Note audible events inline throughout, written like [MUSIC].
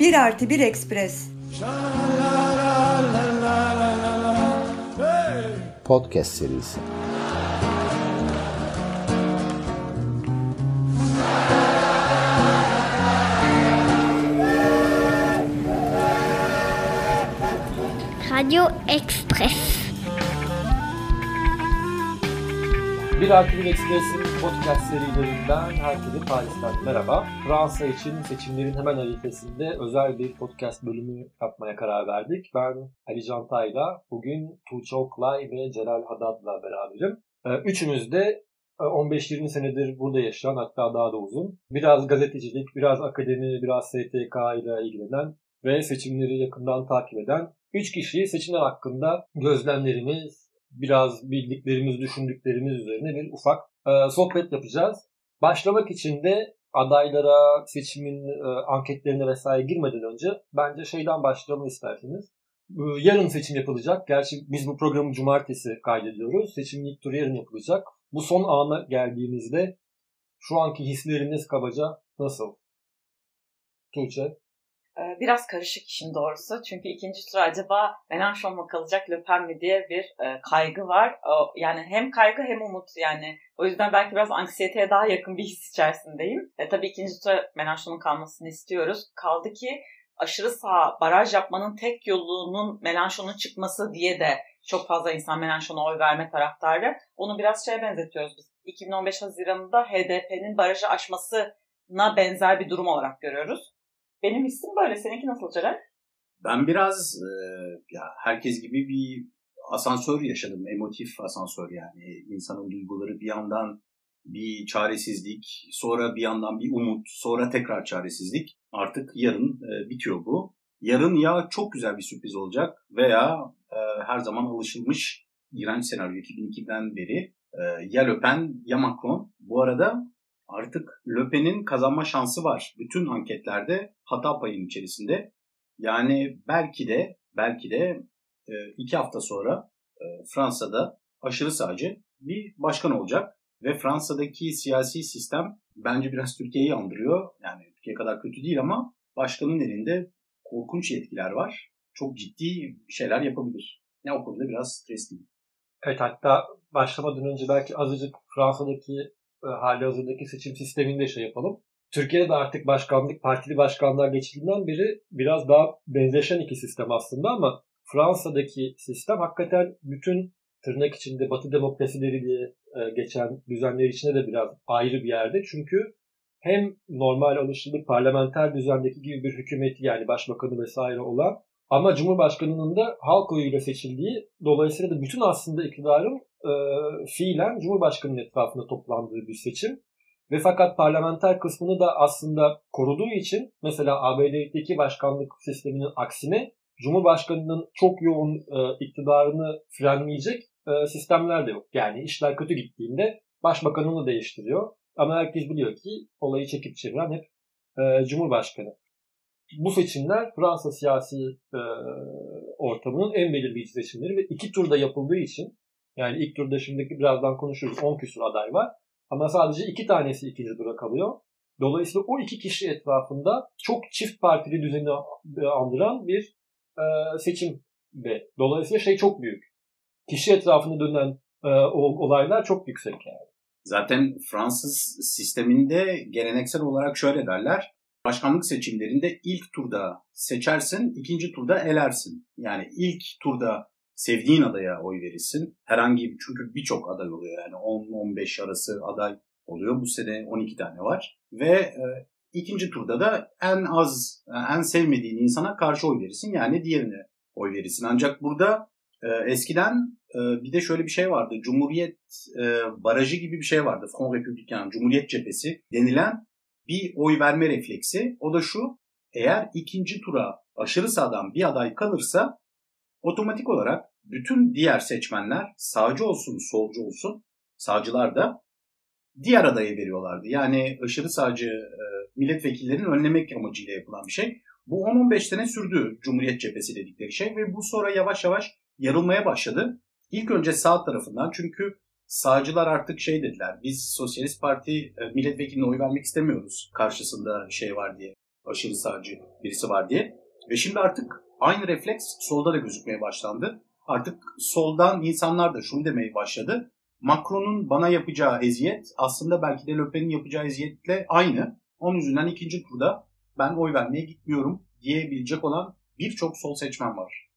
Bir artı bir ekspres. Podcast serisi. Radio Express. Bir artı bir Express'in podcast serilerinden herkese Paris'ten merhaba. Fransa için seçimlerin hemen arifesinde özel bir podcast bölümü yapmaya karar verdik. Ben Ali Cantay'la bugün Tuğçe Oklay ve Celal Haddad'la beraberim. Ee, üçümüz de 15-20 senedir burada yaşayan hatta daha da uzun. Biraz gazetecilik, biraz akademi, biraz STK ile ilgilenen ve seçimleri yakından takip eden 3 kişiyi seçimler hakkında gözlemlerimiz, biraz bildiklerimiz, düşündüklerimiz üzerine bir ufak e, sohbet yapacağız. Başlamak için de adaylara, seçimin e, anketlerine vesaire girmeden önce bence şeyden başlayalım isterseniz. E, yarın seçim yapılacak. Gerçi biz bu programı cumartesi kaydediyoruz. Seçimin ilk turu yarın yapılacak. Bu son ana geldiğimizde şu anki hisleriniz kabaca nasıl? Tuğçe? Ee, biraz karışık işin doğrusu. Çünkü ikinci tur acaba Mélenchon mu kalacak, Le Pen mi diye bir e, kaygı var. Yani hem kaygı hem umut yani. O yüzden belki biraz anksiyeteye daha yakın bir his içerisindeyim. E, tabii ikinci tura Mélenchon'un kalmasını istiyoruz. Kaldı ki aşırı sağ baraj yapmanın tek yolunun Mélenchon'un çıkması diye de çok fazla insan Mélenchon'a oy verme taraftarı. Onu biraz şeye benzetiyoruz biz. 2015 Haziran'ında HDP'nin barajı aşmasına benzer bir durum olarak görüyoruz. Benim hissim böyle. Seninki nasıl Ceren? Ben biraz e, ya herkes gibi bir asansör yaşadım. Emotif asansör yani. insanın duyguları bir yandan bir çaresizlik, sonra bir yandan bir umut, sonra tekrar çaresizlik. Artık yarın e, bitiyor bu. Yarın ya çok güzel bir sürpriz olacak veya e, her zaman alışılmış direnç senaryo 2002'den beri e, ya Le Pen ya Macron. Bu arada artık Le Pen'in kazanma şansı var. Bütün anketlerde hata payının içerisinde. Yani belki de belki de e, iki hafta sonra e, Fransa'da aşırı sağcı bir başkan olacak. Ve Fransa'daki siyasi sistem bence biraz Türkiye'yi andırıyor. Yani Türkiye kadar kötü değil ama başkanın elinde korkunç yetkiler var. Çok ciddi şeyler yapabilir. Ne o konuda biraz stresliyim. Evet hatta başlamadan önce belki azıcık Fransa'daki hali hazırdaki seçim sisteminde şey yapalım. Türkiye'de de artık başkanlık, partili başkanlığa geçildiğinden beri biraz daha benzeşen iki sistem aslında ama Fransa'daki sistem hakikaten bütün tırnak içinde batı demokrasileri diye e, geçen düzenler içinde de biraz ayrı bir yerde. Çünkü hem normal alışıldık parlamenter düzendeki gibi bir hükümeti yani başbakanı vesaire olan ama Cumhurbaşkanı'nın da halk oyuyla seçildiği dolayısıyla da bütün aslında iktidarın e, fiilen Cumhurbaşkanı'nın etrafında toplandığı bir seçim. Ve fakat parlamenter kısmını da aslında koruduğu için mesela ABD'deki başkanlık sisteminin aksine Cumhurbaşkanı'nın çok yoğun e, iktidarını frenleyecek e, sistemler de yok. Yani işler kötü gittiğinde başbakanını değiştiriyor. Ama herkes biliyor ki olayı çekip çeviren hep e, Cumhurbaşkanı. Bu seçimler Fransa siyasi e, ortamının en belirleyici seçimleri ve iki turda yapıldığı için yani ilk turda şimdiki birazdan konuşuruz 10 küsur aday var. Ama sadece iki tanesi ikinci tura kalıyor. Dolayısıyla o iki kişi etrafında çok çift partili düzeni andıran bir e, seçim ve dolayısıyla şey çok büyük. Kişi etrafında dönen e, olaylar çok yüksek yani. Zaten Fransız sisteminde geleneksel olarak şöyle derler. Başkanlık seçimlerinde ilk turda seçersin, ikinci turda elersin. Yani ilk turda sevdiğin adaya oy verirsin. Herhangi çünkü birçok aday oluyor yani 10-15 arası aday oluyor. Bu sene 12 tane var. Ve e, ikinci turda da en az, en sevmediğin insana karşı oy verirsin. Yani diğerine oy verirsin. Ancak burada e, eskiden e, bir de şöyle bir şey vardı. Cumhuriyet e, barajı gibi bir şey vardı. Front Republican, Cumhuriyet Cephesi denilen bir oy verme refleksi. O da şu. Eğer ikinci tura aşırı sağdan bir aday kalırsa otomatik olarak bütün diğer seçmenler sağcı olsun, solcu olsun, sağcılar da diğer adaya veriyorlardı. Yani aşırı sağcı e, milletvekillerini önlemek amacıyla yapılan bir şey. Bu 10-15 sene sürdü Cumhuriyet Cephesi dedikleri şey ve bu sonra yavaş yavaş yarılmaya başladı. İlk önce sağ tarafından çünkü sağcılar artık şey dediler. Biz Sosyalist Parti e, milletvekiline oy vermek istemiyoruz. Karşısında şey var diye. Aşırı sağcı birisi var diye. Ve şimdi artık aynı refleks solda da gözükmeye başlandı. Artık soldan insanlar da şunu demeye başladı. Macron'un bana yapacağı eziyet aslında belki de Le Pen'in yapacağı eziyetle aynı. Onun yüzünden ikinci turda ben oy vermeye gitmiyorum diyebilecek olan birçok sol seçmen var.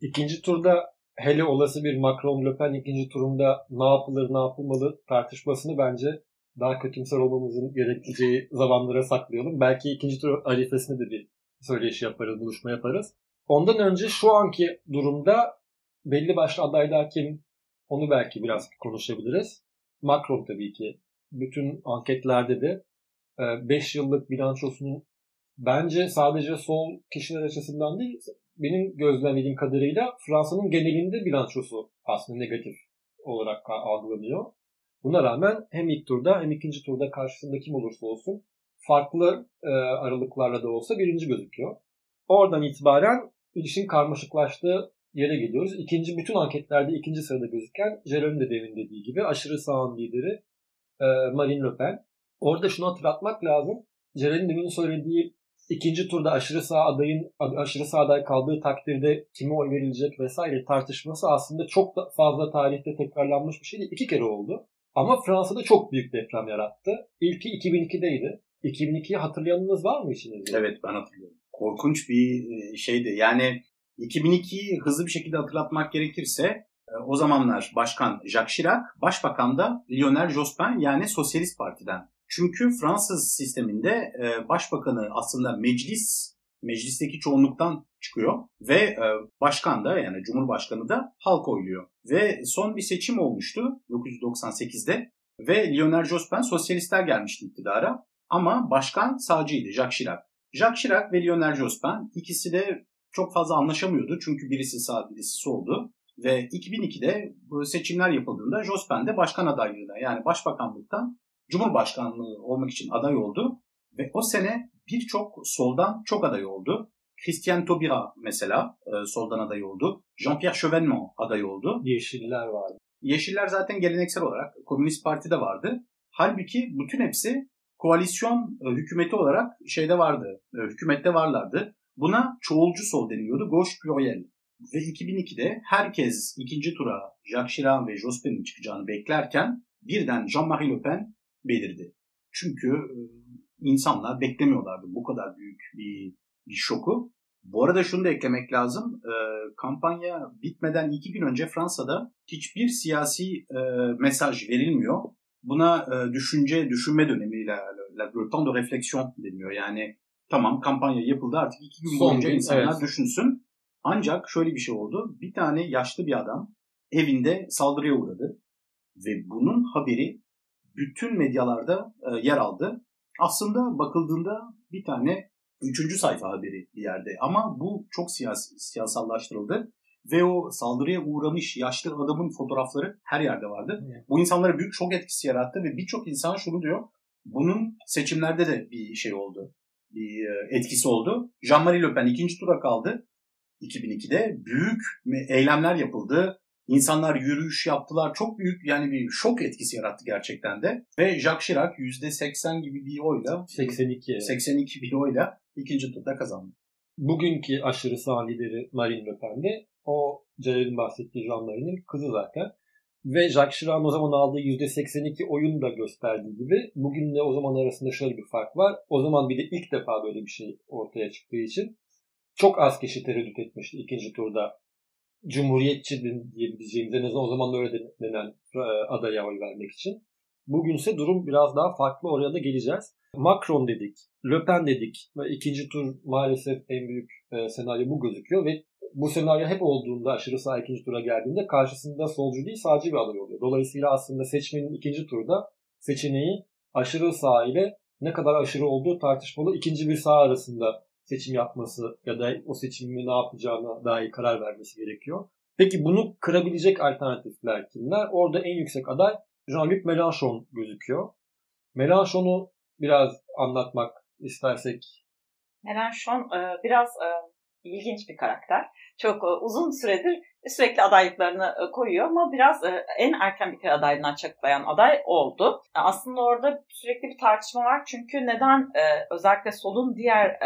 İkinci turda hele olası bir Macron-Le Pen ikinci turunda ne yapılır ne yapılmalı tartışmasını bence daha kötümser olmamızın gerekeceği zamanlara saklayalım. Belki ikinci tur arifesinde de bir söyleşi yaparız, buluşma yaparız. Ondan önce şu anki durumda belli başlı adaylar kim onu belki biraz konuşabiliriz. Macron tabii ki bütün anketlerde de 5 yıllık bilançosunun bence sadece sol kişiler açısından değil benim gözlemlediğim kadarıyla Fransa'nın genelinde bilançosu aslında negatif olarak algılanıyor. Buna rağmen hem ilk turda hem ikinci turda karşısında kim olursa olsun farklı e, aralıklarla da olsa birinci gözüküyor. Oradan itibaren işin karmaşıklaştığı yere geliyoruz. İkinci bütün anketlerde ikinci sırada gözüken Jerome de demin dediği gibi aşırı sağın lideri e, Marine Le Pen. Orada şunu hatırlatmak lazım. Ceren'in demin söylediği ikinci turda aşırı sağ adayın aşırı sağ aday kaldığı takdirde kime oy verilecek vesaire tartışması aslında çok da fazla tarihte tekrarlanmış bir şey değil. İki kere oldu. Ama Fransa'da çok büyük deprem yarattı. İlki 2002'deydi. 2002'yi hatırlayanınız var mı içinizde? Evet ben hatırlıyorum. Korkunç bir e, şeydi. Yani 2002'yi hızlı bir şekilde hatırlatmak gerekirse e, o zamanlar Başkan Jacques Chirac, Başbakan da Lionel Jospin yani Sosyalist Parti'den. Çünkü Fransız sisteminde e, başbakanı aslında meclis, meclisteki çoğunluktan çıkıyor ve başkan da yani cumhurbaşkanı da halk oyluyor. Ve son bir seçim olmuştu 1998'de ve Lionel Jospin sosyalistler gelmişti iktidara ama başkan sağcıydı Jacques Chirac. Jacques Chirac ve Lionel Jospin ikisi de çok fazla anlaşamıyordu çünkü birisi sağ birisi soldu. Ve 2002'de bu seçimler yapıldığında Jospin de başkan adaylığına yani başbakanlıktan cumhurbaşkanlığı olmak için aday oldu. Ve o sene birçok soldan çok aday oldu. Christian Taubira mesela e, soldan aday oldu. Jean-Pierre Chevènement aday oldu. Yeşiller vardı. Yeşiller zaten geleneksel olarak Komünist Parti'de vardı. Halbuki bütün hepsi koalisyon e, hükümeti olarak şeyde vardı, e, hükümette varlardı. Buna çoğulcu sol deniyordu, gauche pluriel. Ve 2002'de herkes ikinci tura Jacques Chirac ve Jospin'in çıkacağını beklerken birden Jean-Marie Le Pen belirdi. Çünkü e, insanlar beklemiyorlardı bu kadar büyük bir, bir şoku. Bu arada şunu da eklemek lazım. E, kampanya bitmeden iki gün önce Fransa'da hiçbir siyasi e, mesaj verilmiyor. Buna e, düşünce, düşünme dönemiyle le temps de réflexion deniyor. Yani tamam kampanya yapıldı artık iki gün boyunca Son insanlar evet. düşünsün. Ancak şöyle bir şey oldu. Bir tane yaşlı bir adam evinde saldırıya uğradı. Ve bunun haberi bütün medyalarda e, yer aldı. Aslında bakıldığında bir tane üçüncü sayfa haberi bir yerde. Ama bu çok siyasi, siyasallaştırıldı. Ve o saldırıya uğramış yaşlı adamın fotoğrafları her yerde vardı. Evet. Bu insanlara büyük şok etkisi yarattı ve birçok insan şunu diyor. Bunun seçimlerde de bir şey oldu. Bir e, etkisi oldu. Jean-Marie Le Pen ikinci tura kaldı. 2002'de büyük eylemler yapıldı. İnsanlar yürüyüş yaptılar. Çok büyük yani bir şok etkisi yarattı gerçekten de. Ve Jacques Chirac %80 gibi bir oyla 82 82 bir oyla ikinci turda kazandı. Bugünkü aşırı sağ lideri Marine Le Pen de o Celal'in bahsettiği Jean-Marie'nin kızı zaten. Ve Jacques Chirac'ın o zaman aldığı %82 oyun da gösterdiği gibi bugün de o zaman arasında şöyle bir fark var. O zaman bir de ilk defa böyle bir şey ortaya çıktığı için çok az kişi tereddüt etmişti ikinci turda Cumhuriyetçi diyebileceğimiz en azından o zaman öyle denen e, adaya oy vermek için. Bugünse durum biraz daha farklı oraya da geleceğiz. Macron dedik, Le Pen dedik ve ikinci tur maalesef en büyük e, senaryo bu gözüküyor ve bu senaryo hep olduğunda aşırı sağ ikinci tura geldiğinde karşısında solcu değil sağcı bir aday oluyor. Dolayısıyla aslında seçmenin ikinci turda seçeneği aşırı sağ ile ne kadar aşırı olduğu tartışmalı ikinci bir sağ arasında seçim yapması ya da o seçimi ne yapacağına dair karar vermesi gerekiyor. Peki bunu kırabilecek alternatifler kimler? Orada en yüksek aday Jean-Luc Mélenchon gözüküyor. Mélenchon'u biraz anlatmak istersek. Mélenchon e, biraz e, ilginç bir karakter. Çok e, uzun süredir sürekli adaylıklarını e, koyuyor ama biraz e, en erken bir kere adaylığını açıklayan aday oldu. Aslında orada sürekli bir tartışma var çünkü neden özellikle solun diğer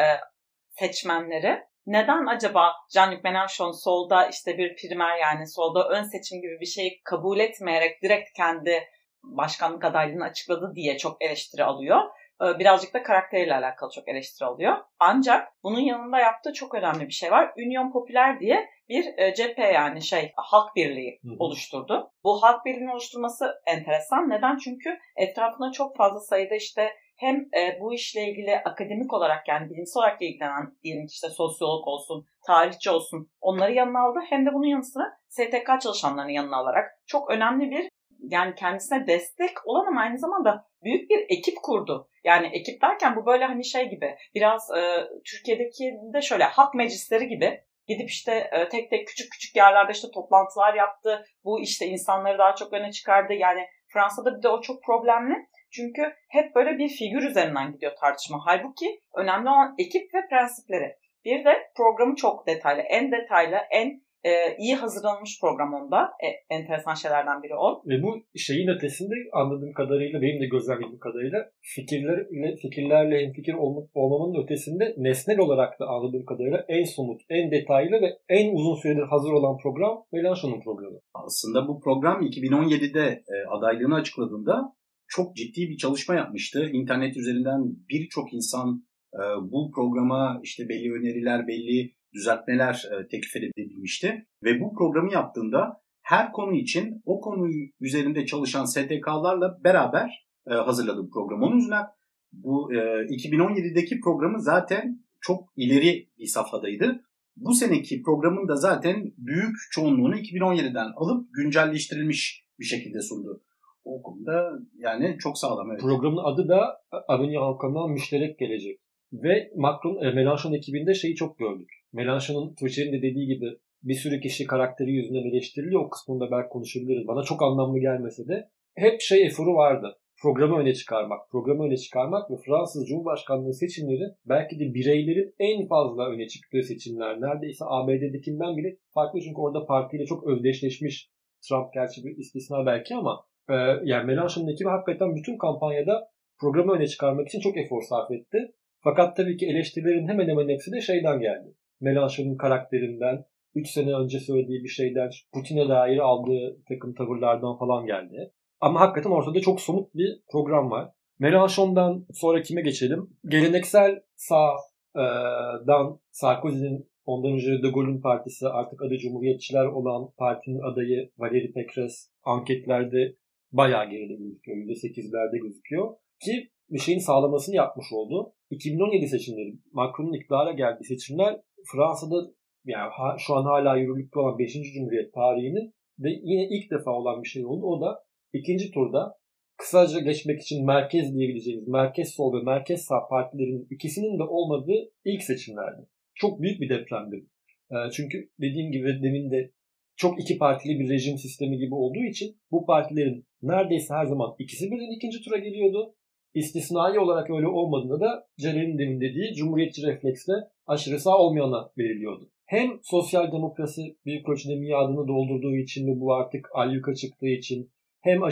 seçmenleri neden acaba Jean-Luc Mélenchon solda işte bir primer yani solda ön seçim gibi bir şeyi kabul etmeyerek direkt kendi başkanlık adaylığını açıkladı diye çok eleştiri alıyor. Ee, birazcık da karakteriyle alakalı çok eleştiri alıyor. Ancak bunun yanında yaptığı çok önemli bir şey var. Union Popüler diye bir e, cephe yani şey halk birliği oluşturdu. Bu halk birliğini oluşturması enteresan. Neden? Çünkü etrafında çok fazla sayıda işte hem e, bu işle ilgili akademik olarak yani bilimsel olarak ilgilenen diyelim işte sosyolog olsun, tarihçi olsun onları yanına aldı. Hem de bunun yanı sıra STK çalışanlarını yanına alarak çok önemli bir yani kendisine destek olan ama aynı zamanda büyük bir ekip kurdu. Yani ekip derken bu böyle hani şey gibi biraz e, Türkiye'deki de şöyle halk meclisleri gibi gidip işte e, tek tek küçük küçük yerlerde işte toplantılar yaptı. Bu işte insanları daha çok öne çıkardı. Yani Fransa'da bir de o çok problemli. Çünkü hep böyle bir figür üzerinden gidiyor tartışma. Halbuki önemli olan ekip ve prensipleri. Bir de programı çok detaylı. En detaylı, en e, iyi hazırlanmış program onda. E, enteresan şeylerden biri o. Ve bu şeyin ötesinde anladığım kadarıyla, benim de gözlemlediğim kadarıyla fikirlerle, fikirlerle fikir olmak, olmamanın ötesinde nesnel olarak da anladığım kadarıyla en somut, en detaylı ve en uzun süredir hazır olan program Mélenchon'un programı. Aslında bu program 2017'de e, adaylığını açıkladığında çok ciddi bir çalışma yapmıştı. İnternet üzerinden birçok insan e, bu programa işte belli öneriler, belli düzeltmeler e, teklif edilmişti. Ve bu programı yaptığında her konu için o konu üzerinde çalışan STK'larla beraber e, hazırladı programı. Onun yüzünden bu e, 2017'deki programı zaten çok ileri bir safhadaydı. Bu seneki programın da zaten büyük çoğunluğunu 2017'den alıp güncelleştirilmiş bir şekilde sundu. O konuda yani çok sağlam. Evet. Programın adı da Avenir Halkana Müşterek Gelecek. Ve Macron, e, Mélenchon ekibinde şeyi çok gördük. Mélenchon'un Twitter'in de dediği gibi bir sürü kişi karakteri yüzünden eleştiriliyor. O kısmında belki konuşabiliriz. Bana çok anlamlı gelmese de hep şey eforu vardı. Programı öne çıkarmak, programı öne çıkarmak ve Fransız Cumhurbaşkanlığı seçimleri belki de bireylerin en fazla öne çıktığı seçimler. Neredeyse ABD'dekinden bile farklı çünkü orada partiyle çok özdeşleşmiş Trump gerçi bir istisna belki ama e, yani Mélenchon'un ekibi hakikaten bütün kampanyada programı öne çıkarmak için çok efor sarf etti. Fakat tabii ki eleştirilerin hemen hemen hepsi de şeyden geldi. Mélenchon'un karakterinden, 3 sene önce söylediği bir şeyden, Putin'e dair aldığı takım tavırlardan falan geldi. Ama hakikaten ortada çok somut bir program var. Mélenchon'dan sonra kime geçelim? Geleneksel sağdan Sarkozy'nin ondan önce De Gaulle'ün partisi artık adı Cumhuriyetçiler olan partinin adayı Valérie Pécresse anketlerde bayağı geride gözüküyor. %8'lerde gözüküyor. Ki bir şeyin sağlamasını yapmış oldu. 2017 seçimleri, Macron'un iktidara geldiği seçimler Fransa'da yani ha, şu an hala yürürlükte olan 5. Cumhuriyet tarihinin ve yine ilk defa olan bir şey oldu. O da ikinci turda kısaca geçmek için merkez diyebileceğimiz merkez sol ve merkez sağ partilerin ikisinin de olmadığı ilk seçimlerdi. Çok büyük bir depremdi. E, çünkü dediğim gibi demin de çok iki partili bir rejim sistemi gibi olduğu için bu partilerin neredeyse her zaman ikisi birden ikinci tura geliyordu. İstisnai olarak öyle olmadığında da Celal'in demin dediği cumhuriyetçi refleksle aşırı sağ olmayana veriliyordu. Hem sosyal demokrasi büyük ölçüde miadını doldurduğu için ve bu artık ayyuka çıktığı için hem e,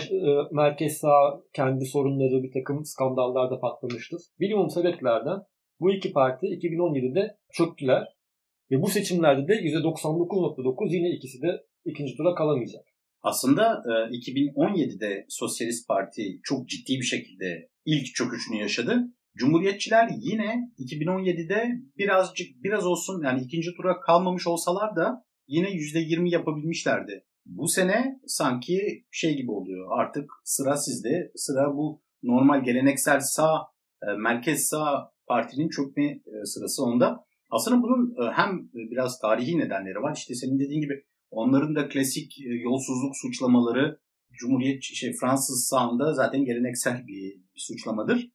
merkez sağ kendi sorunları bir takım skandallarda patlamıştı. Minimum sebeplerden bu iki parti 2017'de çöktüler. Ve bu seçimlerde de %99.9 yine ikisi de ikinci tura kalamayacak. Aslında 2017'de e, Sosyalist Parti çok ciddi bir şekilde ilk çöküşünü yaşadı. Cumhuriyetçiler yine 2017'de birazcık biraz olsun yani ikinci tura kalmamış olsalar da yine %20 yapabilmişlerdi. Bu sene sanki şey gibi oluyor artık sıra sizde. Sıra bu normal geleneksel sağ, e, merkez sağ partinin çökme e, sırası onda. Aslında bunun hem biraz tarihi nedenleri var. İşte senin dediğin gibi Onların da klasik e, yolsuzluk suçlamaları Cumhuriyet şey Fransız sağında zaten geleneksel bir, bir suçlamadır.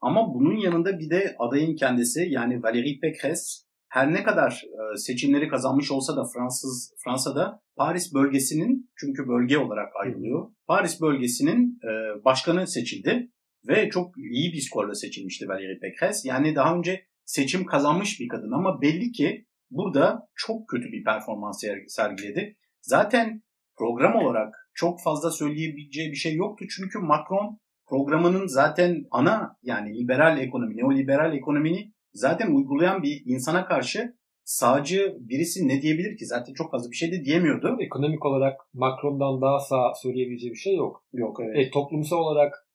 Ama bunun yanında bir de adayın kendisi yani Valérie Pécresse her ne kadar e, seçimleri kazanmış olsa da Fransız Fransa'da Paris bölgesinin çünkü bölge olarak ayrılıyor. Paris bölgesinin e, başkanı seçildi ve çok iyi bir skorla seçilmişti Valérie Pécresse. Yani daha önce seçim kazanmış bir kadın ama belli ki burada çok kötü bir performans sergiledi. Zaten program olarak çok fazla söyleyebileceği bir şey yoktu. Çünkü Macron programının zaten ana yani liberal ekonomi, neoliberal ekonomini zaten uygulayan bir insana karşı sağcı birisi ne diyebilir ki? Zaten çok fazla bir şey de diyemiyordu. Ekonomik olarak Macron'dan daha sağ söyleyebileceği bir şey yok. Yok evet. E, toplumsal olarak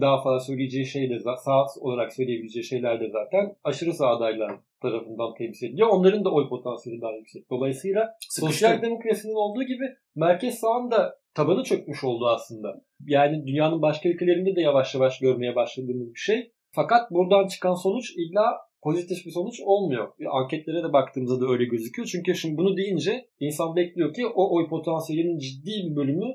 daha fazla söyleyeceği şey de sağ olarak söyleyebileceği şeyler de zaten aşırı sağ adaylar tarafından temsil ediliyor. Onların da oy potansiyeli daha yüksek. Dolayısıyla Sıkıştı. sosyal demokrasinin olduğu gibi merkez sağın da tabanı çökmüş oldu aslında. Yani dünyanın başka ülkelerinde de yavaş yavaş görmeye başladığımız bir şey. Fakat buradan çıkan sonuç illa pozitif bir sonuç olmuyor. Anketlere de baktığımızda da öyle gözüküyor. Çünkü şimdi bunu deyince insan bekliyor ki o oy potansiyelinin ciddi bir bölümü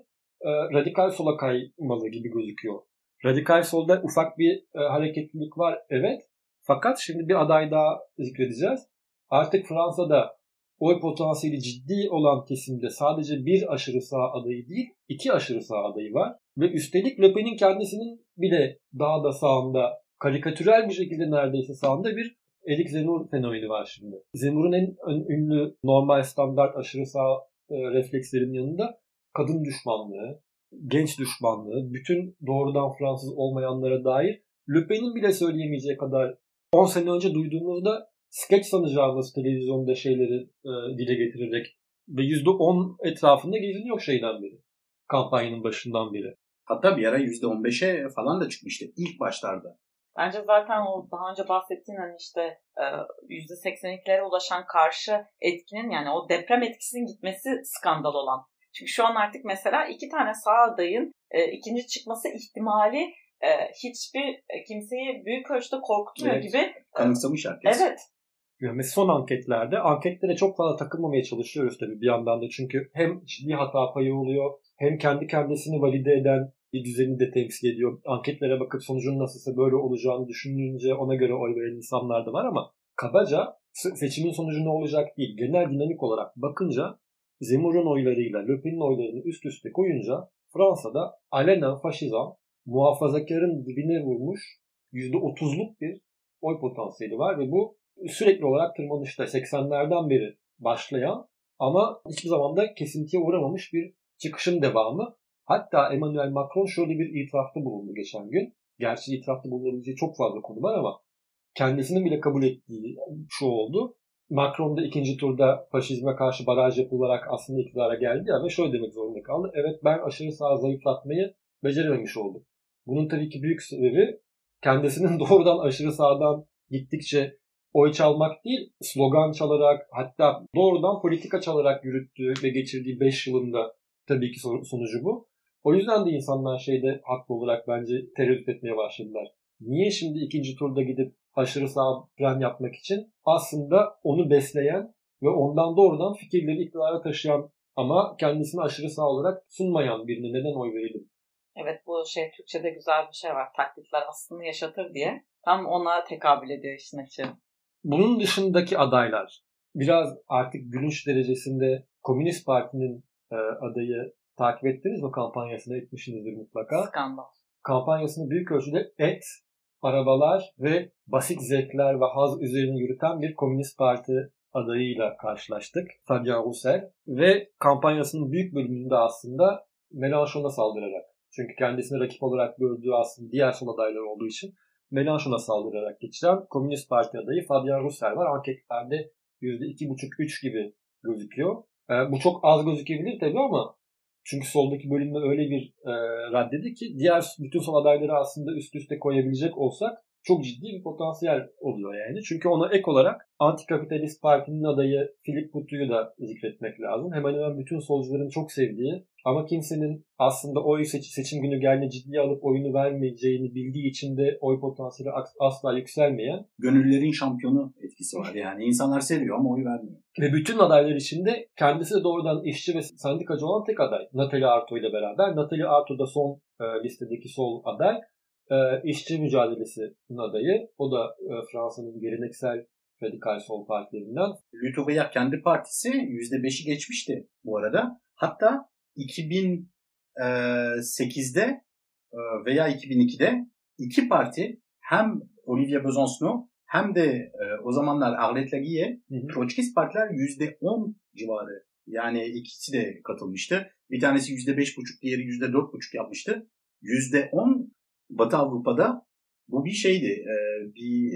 e, radikal sola kaymalı gibi gözüküyor. Radikal solda ufak bir e, hareketlilik var evet. Fakat şimdi bir aday daha zikredeceğiz. Artık Fransa'da oy potansiyeli ciddi olan kesimde sadece bir aşırı sağ adayı değil, iki aşırı sağ adayı var. Ve üstelik Le Pen'in kendisinin bile daha da sağında, karikatürel bir şekilde neredeyse sağında bir Erik Zemmour fenomeni var şimdi. Zemmour'un en ünlü normal standart aşırı sağ e, reflekslerin yanında kadın düşmanlığı, genç düşmanlığı, bütün doğrudan Fransız olmayanlara dair Le Pen'in bile söyleyemeyeceği kadar 10 sene önce duyduğumuzda skeç sanacağımız televizyonda şeyleri e, dile getirerek ve %10 etrafında geziniyor şeyden beri. Kampanyanın başından beri. Hatta bir ara %15'e falan da çıkmıştı ilk başlarda. Bence zaten o daha önce bahsettiğin hani işte %82'lere ulaşan karşı etkinin yani o deprem etkisinin gitmesi skandal olan. Çünkü şu an artık mesela iki tane sağ adayın e, ikinci çıkması ihtimali e, hiçbir kimseyi büyük ölçüde korkutmuyor evet. gibi. Kanıksamış herkes. Evet. Yani son anketlerde anketlere çok fazla takılmamaya çalışıyoruz tabii bir yandan da. Çünkü hem ciddi hata payı oluyor hem kendi kendisini valide eden bir düzeni de temsil ediyor. Anketlere bakıp sonucun nasılsa böyle olacağını düşününce ona göre oy veren insanlar da var ama kabaca seçimin sonucu ne olacak değil. Genel dinamik olarak bakınca Zemmour'un oylarıyla Le Pen'in oylarını üst üste koyunca Fransa'da alenen faşizan muhafazakarın dibine vurmuş %30'luk bir oy potansiyeli var ve bu sürekli olarak tırmanışta 80'lerden beri başlayan ama hiçbir zaman da kesintiye uğramamış bir çıkışın devamı. Hatta Emmanuel Macron şöyle bir itirafta bulundu geçen gün. Gerçi itirafta bulunabileceği çok fazla konu var ama kendisinin bile kabul ettiği şu oldu. Macron da ikinci turda faşizme karşı baraj yapılarak aslında iktidara geldi ya ve şöyle demek zorunda kaldı. Evet ben aşırı sağ zayıflatmayı becerememiş oldum. Bunun tabii ki büyük sebebi kendisinin [LAUGHS] doğrudan aşırı sağdan gittikçe oy çalmak değil, slogan çalarak hatta doğrudan politika çalarak yürüttüğü ve geçirdiği 5 yılında tabii ki sonucu bu. O yüzden de insanlar şeyde haklı olarak bence tereddüt etmeye başladılar. Niye şimdi ikinci turda gidip aşırı sağ plan yapmak için aslında onu besleyen ve ondan doğrudan fikirleri iktidara taşıyan ama kendisini aşırı sağ olarak sunmayan birine neden oy verelim? Evet bu şey Türkçe'de güzel bir şey var. Taklitler aslında yaşatır diye. Tam ona tekabül ediyor işin açığı. Bunun dışındaki adaylar biraz artık gülünç derecesinde Komünist Parti'nin e, adayı takip ettiniz mi kampanyasını etmişsinizdir mutlaka. Skandal. Kampanyasını büyük ölçüde et, arabalar ve basit zevkler ve haz üzerine yürüten bir Komünist Parti adayıyla karşılaştık. Fabien Roussel ve kampanyasının büyük bölümünde aslında Mélenchon'a saldırarak çünkü kendisini rakip olarak gördüğü aslında diğer sol adaylar olduğu için Mélenchon'a saldırarak geçiren Komünist Parti adayı Fabien Roussel var. Anketlerde %2,5-3 gibi gözüküyor. E, bu çok az gözükebilir tabii ama çünkü soldaki bölümde öyle bir e, raddedi ki diğer bütün sol adayları aslında üst üste koyabilecek olsak çok ciddi bir potansiyel oluyor yani. Çünkü ona ek olarak antikapitalist partinin adayı Philip Putu'yu da zikretmek lazım. Hemen hemen bütün solcuların çok sevdiği ama kimsenin aslında oy seç seçim günü geldiğinde ciddiye alıp oyunu vermeyeceğini bildiği için de oy potansiyeli asla yükselmeyen. Gönüllerin şampiyonu etkisi var yani. insanlar seviyor ama oy vermiyor. Ve bütün adaylar içinde kendisi de doğrudan işçi ve sendikacı olan tek aday. Natalie Arto ile beraber. Natalie Arto da son e, listedeki sol aday. E, işçi mücadelesinin adayı. O da e, Fransa'nın geleneksel radikal sol partilerinden. Lütubaya kendi partisi %5'i geçmişti bu arada. Hatta 2008'de veya 2002'de iki parti hem Olivier Besancenot hem de e, o zamanlar Arlet Laguille. Troçkist partiler %10 civarı. Yani ikisi de katılmıştı. Bir tanesi %5,5, diğeri %4,5 yapmıştı. %10 Batı Avrupa'da bu bir şeydi. E, bir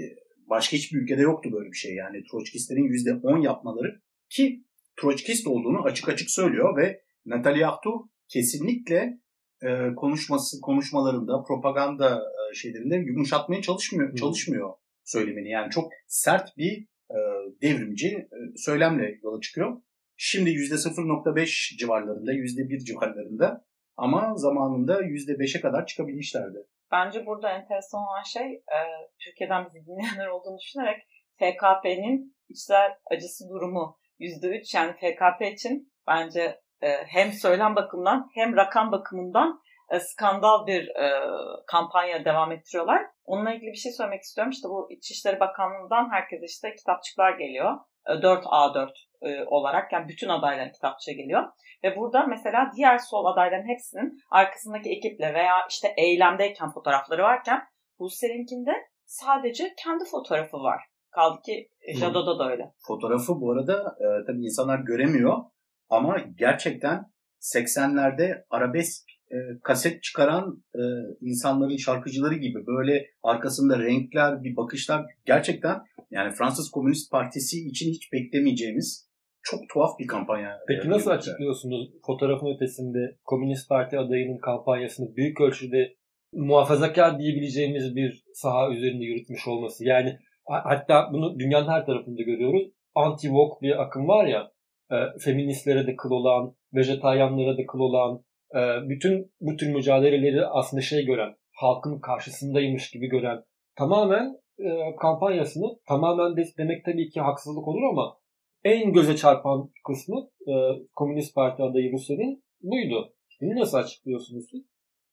başka hiçbir ülkede yoktu böyle bir şey. Yani Troçkistlerin %10 yapmaları ki Troçkist olduğunu açık açık söylüyor ve Natalia Ahtu kesinlikle e, konuşması konuşmalarında, propaganda e, şeylerinde yumuşatmaya çalışmıyor Hı. çalışmıyor söylemini. Yani çok sert bir e, devrimci e, söylemle yola çıkıyor. Şimdi %0.5 civarlarında, %1 civarlarında ama zamanında %5'e kadar çıkabilmişlerdi. Bence burada enteresan olan şey e, Türkiye'den bizi dinleyenler olduğunu düşünerek FKP'nin içler acısı durumu %3 yani FKP için bence e, hem söylem bakımından hem rakam bakımından e, skandal bir e, kampanya devam ettiriyorlar. Onunla ilgili bir şey söylemek istiyorum. İşte bu İçişleri Bakanlığı'ndan herkese işte kitapçıklar geliyor. E, 4A4 e, olarak yani bütün adayların kitapçığı geliyor. Ve burada mesela diğer sol adayların hepsinin arkasındaki ekiple veya işte eylemdeyken fotoğrafları varken Buse'ninkinde sadece kendi fotoğrafı var. Kaldı ki Jadot'da da öyle. Fotoğrafı bu arada e, tabii insanlar göremiyor ama gerçekten 80'lerde arabesk e, kaset çıkaran e, insanların şarkıcıları gibi böyle arkasında renkler, bir bakışlar gerçekten yani Fransız Komünist Partisi için hiç beklemeyeceğimiz çok tuhaf bir kampanya. Peki nasıl yürüttü. açıklıyorsunuz fotoğrafın ötesinde Komünist Parti adayının kampanyasını büyük ölçüde muhafazakar diyebileceğimiz bir saha üzerinde yürütmüş olması? Yani ha- hatta bunu dünyanın her tarafında görüyoruz. Anti-woke bir akım var ya, e, feministlere de kıl olan, vejetaryenlere de kıl olan, e, bütün bu tür mücadeleleri aslında şey gören, halkın karşısındaymış gibi gören, tamamen e, kampanyasını, tamamen de, demek tabii ki haksızlık olur ama en göze çarpan kısmı e, Komünist Parti adayı Russel'in buydu. Bunu nasıl açıklıyorsunuz siz?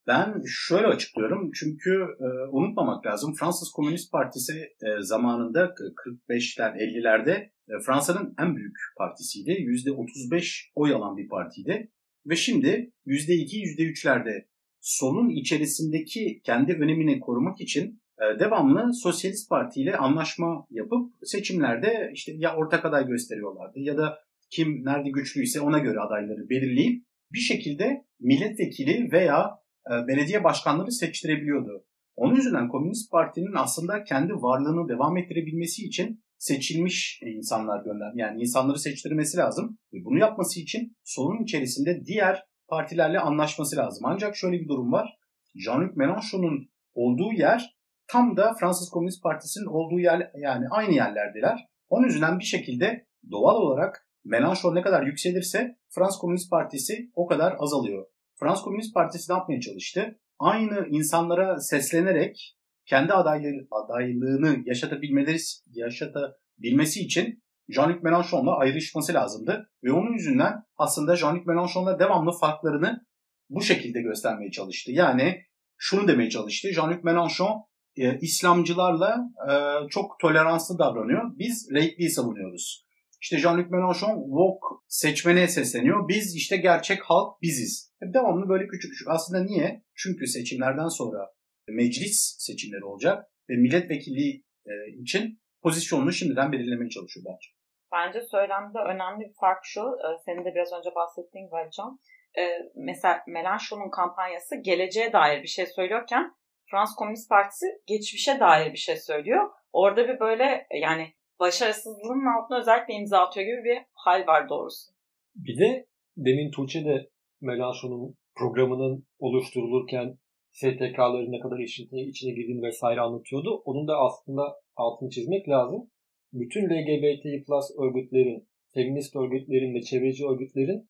Ben şöyle açıklıyorum çünkü e, unutmamak lazım Fransız Komünist Partisi e, zamanında 45'ler 50'lerde e, Fransa'nın en büyük partisiydi. %35 oy alan bir partiydi. Ve şimdi %2 %3'lerde solun içerisindeki kendi önemini korumak için devamlı Sosyalist Parti ile anlaşma yapıp seçimlerde işte ya ortak aday gösteriyorlardı ya da kim nerede güçlüyse ona göre adayları belirleyip bir şekilde milletvekili veya e, belediye başkanları seçtirebiliyordu. Onun yüzünden Komünist Parti'nin aslında kendi varlığını devam ettirebilmesi için seçilmiş insanlar gönder. Yani insanları seçtirmesi lazım. Ve bunu yapması için solun içerisinde diğer partilerle anlaşması lazım. Ancak şöyle bir durum var. Jean-Luc Mélenchon'un olduğu yer tam da Fransız Komünist Partisi'nin olduğu yer yani aynı yerlerdiler. Onun yüzünden bir şekilde doğal olarak Mélenchon ne kadar yükselirse Fransız Komünist Partisi o kadar azalıyor. Fransız Komünist Partisi ne yapmaya çalıştı? Aynı insanlara seslenerek kendi adayları, adaylığını yaşatabilmeleri, yaşatabilmesi için Jean-Luc Mélenchon'la ayrışması lazımdı. Ve onun yüzünden aslında Jean-Luc Mélenchon'la devamlı farklarını bu şekilde göstermeye çalıştı. Yani şunu demeye çalıştı. Jean-Luc Mélenchon e, İslamcılarla e, çok toleranslı davranıyor. Biz laikliği savunuyoruz. İşte Jean-Luc Mélenchon woke seçmene sesleniyor. Biz işte gerçek halk biziz. Hep devamlı böyle küçük küçük. Aslında niye? Çünkü seçimlerden sonra meclis seçimleri olacak ve milletvekili e, için pozisyonunu şimdiden belirlemeye çalışıyorlar. Bence söylemde önemli bir fark şu. e, Senin de biraz önce bahsettiğin gibi Alican. E, Mesela Mélenchon'un kampanyası geleceğe dair bir şey söylüyorken Fransız Komünist Partisi geçmişe dair bir şey söylüyor. Orada bir böyle e, yani başarısızlığın altına özellikle imza atıyor gibi bir hal var doğrusu. Bir de demin Tuğçe de Mélenchon'un programının oluşturulurken STK'ların ne kadar işine, içine girdiğini vesaire anlatıyordu. Onun da aslında altını çizmek lazım. Bütün LGBTİ plus örgütlerin, feminist örgütlerin ve çevreci örgütlerin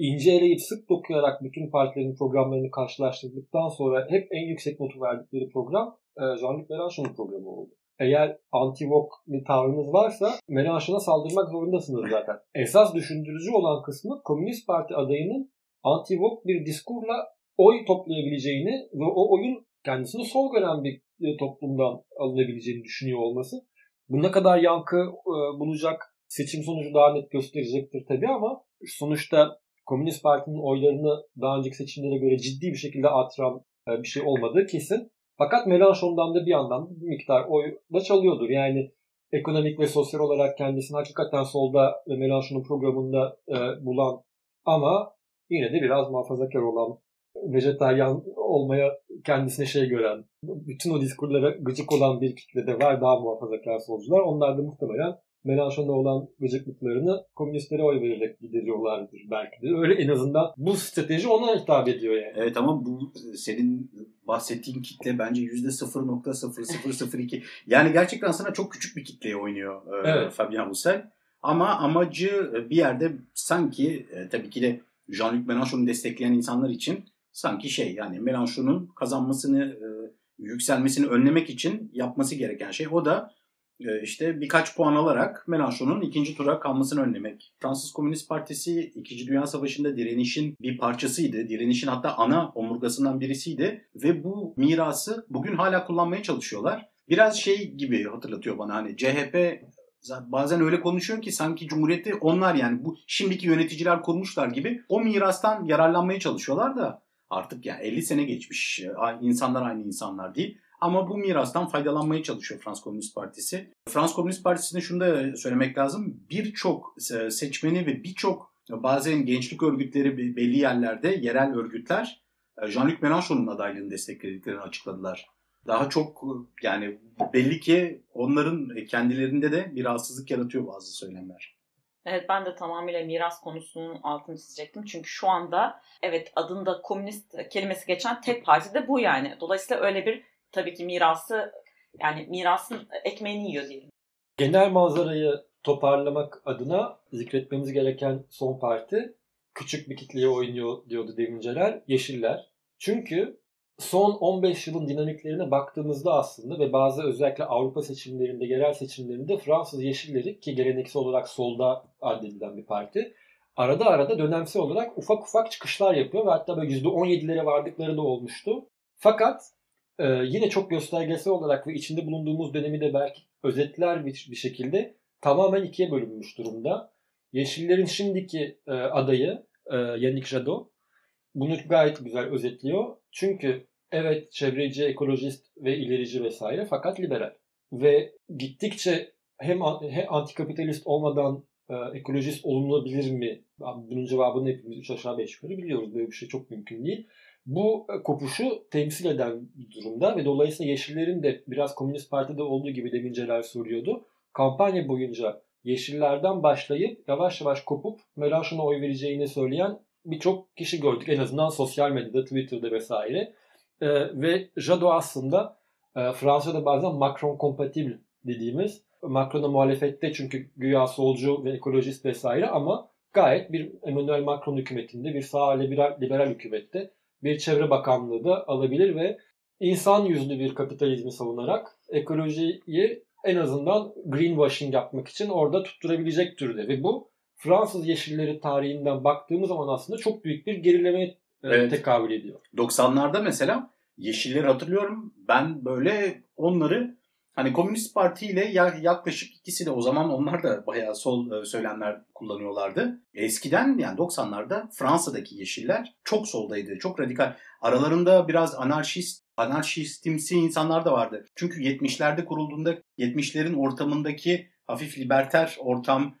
ince eleyip sık dokuyarak bütün partilerin programlarını karşılaştırdıktan sonra hep en yüksek notu verdikleri program e, Jean-Luc Mélenchon'un programı oldu. Eğer anti-woke bir tavrınız varsa Mélenchon'a saldırmak zorundasınız zaten. Esas düşündürücü olan kısmı Komünist Parti adayının anti-woke bir diskurla oy toplayabileceğini ve o oyun kendisini sol gören bir e, toplumdan alınabileceğini düşünüyor olması. Bu ne kadar yankı e, bulacak seçim sonucu daha net gösterecektir tabii ama sonuçta Komünist Parti'nin oylarını daha önceki seçimlere göre ciddi bir şekilde artıran e, bir şey olmadığı kesin. Fakat Mélenchon'dan da bir yandan bir miktar oy da çalıyordur. Yani ekonomik ve sosyal olarak kendisini hakikaten solda ve Mélenchon'un programında e, bulan ama yine de biraz muhafazakar olan vejetaryen olmaya kendisine şey gören, bütün o diskurlara gıcık olan bir kitle de var daha muhafazakar solcular. Onlar da muhtemelen Melanchon'a olan gıcıklıklarını komünistlere oy vererek gideriyorlardır belki de. Öyle en azından bu strateji ona hitap ediyor yani. Evet ama bu senin bahsettiğin kitle bence %0.0002. Yani gerçekten sana çok küçük bir kitleye oynuyor evet. Fabian Roussel. Ama amacı bir yerde sanki tabii ki de Jean-Luc Mélenchon'u destekleyen insanlar için sanki şey yani Mélenchon'un kazanmasını yükselmesini önlemek için yapması gereken şey o da e, işte birkaç puan alarak Mélenchon'un ikinci tura kalmasını önlemek. Fransız Komünist Partisi 2. Dünya Savaşı'nda direnişin bir parçasıydı. Direnişin hatta ana omurgasından birisiydi ve bu mirası bugün hala kullanmaya çalışıyorlar. Biraz şey gibi hatırlatıyor bana hani CHP bazen öyle konuşuyor ki sanki Cumhuriyeti onlar yani bu şimdiki yöneticiler kurmuşlar gibi o mirastan yararlanmaya çalışıyorlar da artık yani 50 sene geçmiş. İnsanlar aynı insanlar değil. Ama bu mirastan faydalanmaya çalışıyor Frans Komünist Partisi. Frans Komünist Partisi'ne şunu da söylemek lazım. Birçok e, seçmeni ve birçok bazen gençlik örgütleri belli yerlerde yerel örgütler e, Jean-Luc Mélenchon'un adaylığını desteklediklerini açıkladılar. Daha çok yani belli ki onların kendilerinde de bir rahatsızlık yaratıyor bazı söylemler. Evet ben de tamamıyla miras konusunun altını çizecektim. Çünkü şu anda evet adında komünist kelimesi geçen tek parti de bu yani. Dolayısıyla öyle bir tabii ki mirası yani mirasın ekmeğini yiyor diyelim. Genel manzarayı toparlamak adına zikretmemiz gereken son parti küçük bir kitleye oynuyor diyordu deminceler. Yeşiller. Çünkü son 15 yılın dinamiklerine baktığımızda aslında ve bazı özellikle Avrupa seçimlerinde, yerel seçimlerinde Fransız Yeşilleri ki geleneksel olarak solda addedilen bir parti arada arada dönemsel olarak ufak ufak çıkışlar yapıyor ve hatta böyle %17'lere vardıkları da olmuştu. Fakat e, yine çok göstergesel olarak ve içinde bulunduğumuz dönemi de belki özetler bir, bir şekilde tamamen ikiye bölünmüş durumda. Yeşillerin şimdiki e, adayı e, Yannick Jadot bunu gayet güzel özetliyor. Çünkü evet çevreci, ekolojist ve ilerici vesaire fakat liberal. Ve gittikçe hem, hem antikapitalist olmadan e, ekolojist olunabilir mi? Bunun cevabını hepimiz 3 aşağı 5 yukarı biliyoruz. Böyle bir şey çok mümkün değil. Bu e, kopuşu temsil eden durumda ve dolayısıyla Yeşillerin de biraz Komünist Parti'de olduğu gibi deminceler soruyordu. Kampanya boyunca Yeşillerden başlayıp yavaş yavaş kopup Mélenchon'a oy vereceğini söyleyen birçok kişi gördük. En azından sosyal medyada, Twitter'da vesaire. E, ve Jadot aslında e, Fransa'da bazen Macron kompatibil dediğimiz Macron'a muhalefette çünkü güya solcu ve ekolojist vesaire ama gayet bir Emmanuel Macron hükümetinde bir sağ liberal, liberal hükümette bir çevre bakanlığı da alabilir ve insan yüzlü bir kapitalizmi savunarak ekolojiyi en azından greenwashing yapmak için orada tutturabilecek türde ve bu Fransız yeşilleri tarihinden baktığımız zaman aslında çok büyük bir gerileme e, evet. tekabül ediyor. 90'larda mesela yeşilleri hatırlıyorum. Ben böyle onları hani Komünist Parti ile yaklaşık ikisi de o zaman onlar da bayağı sol e, söylemler kullanıyorlardı. Eskiden yani 90'larda Fransa'daki yeşiller çok soldaydı. Çok radikal. Aralarında biraz anarşist anarşistimsi insanlar da vardı. Çünkü 70'lerde kurulduğunda 70'lerin ortamındaki hafif liberter ortam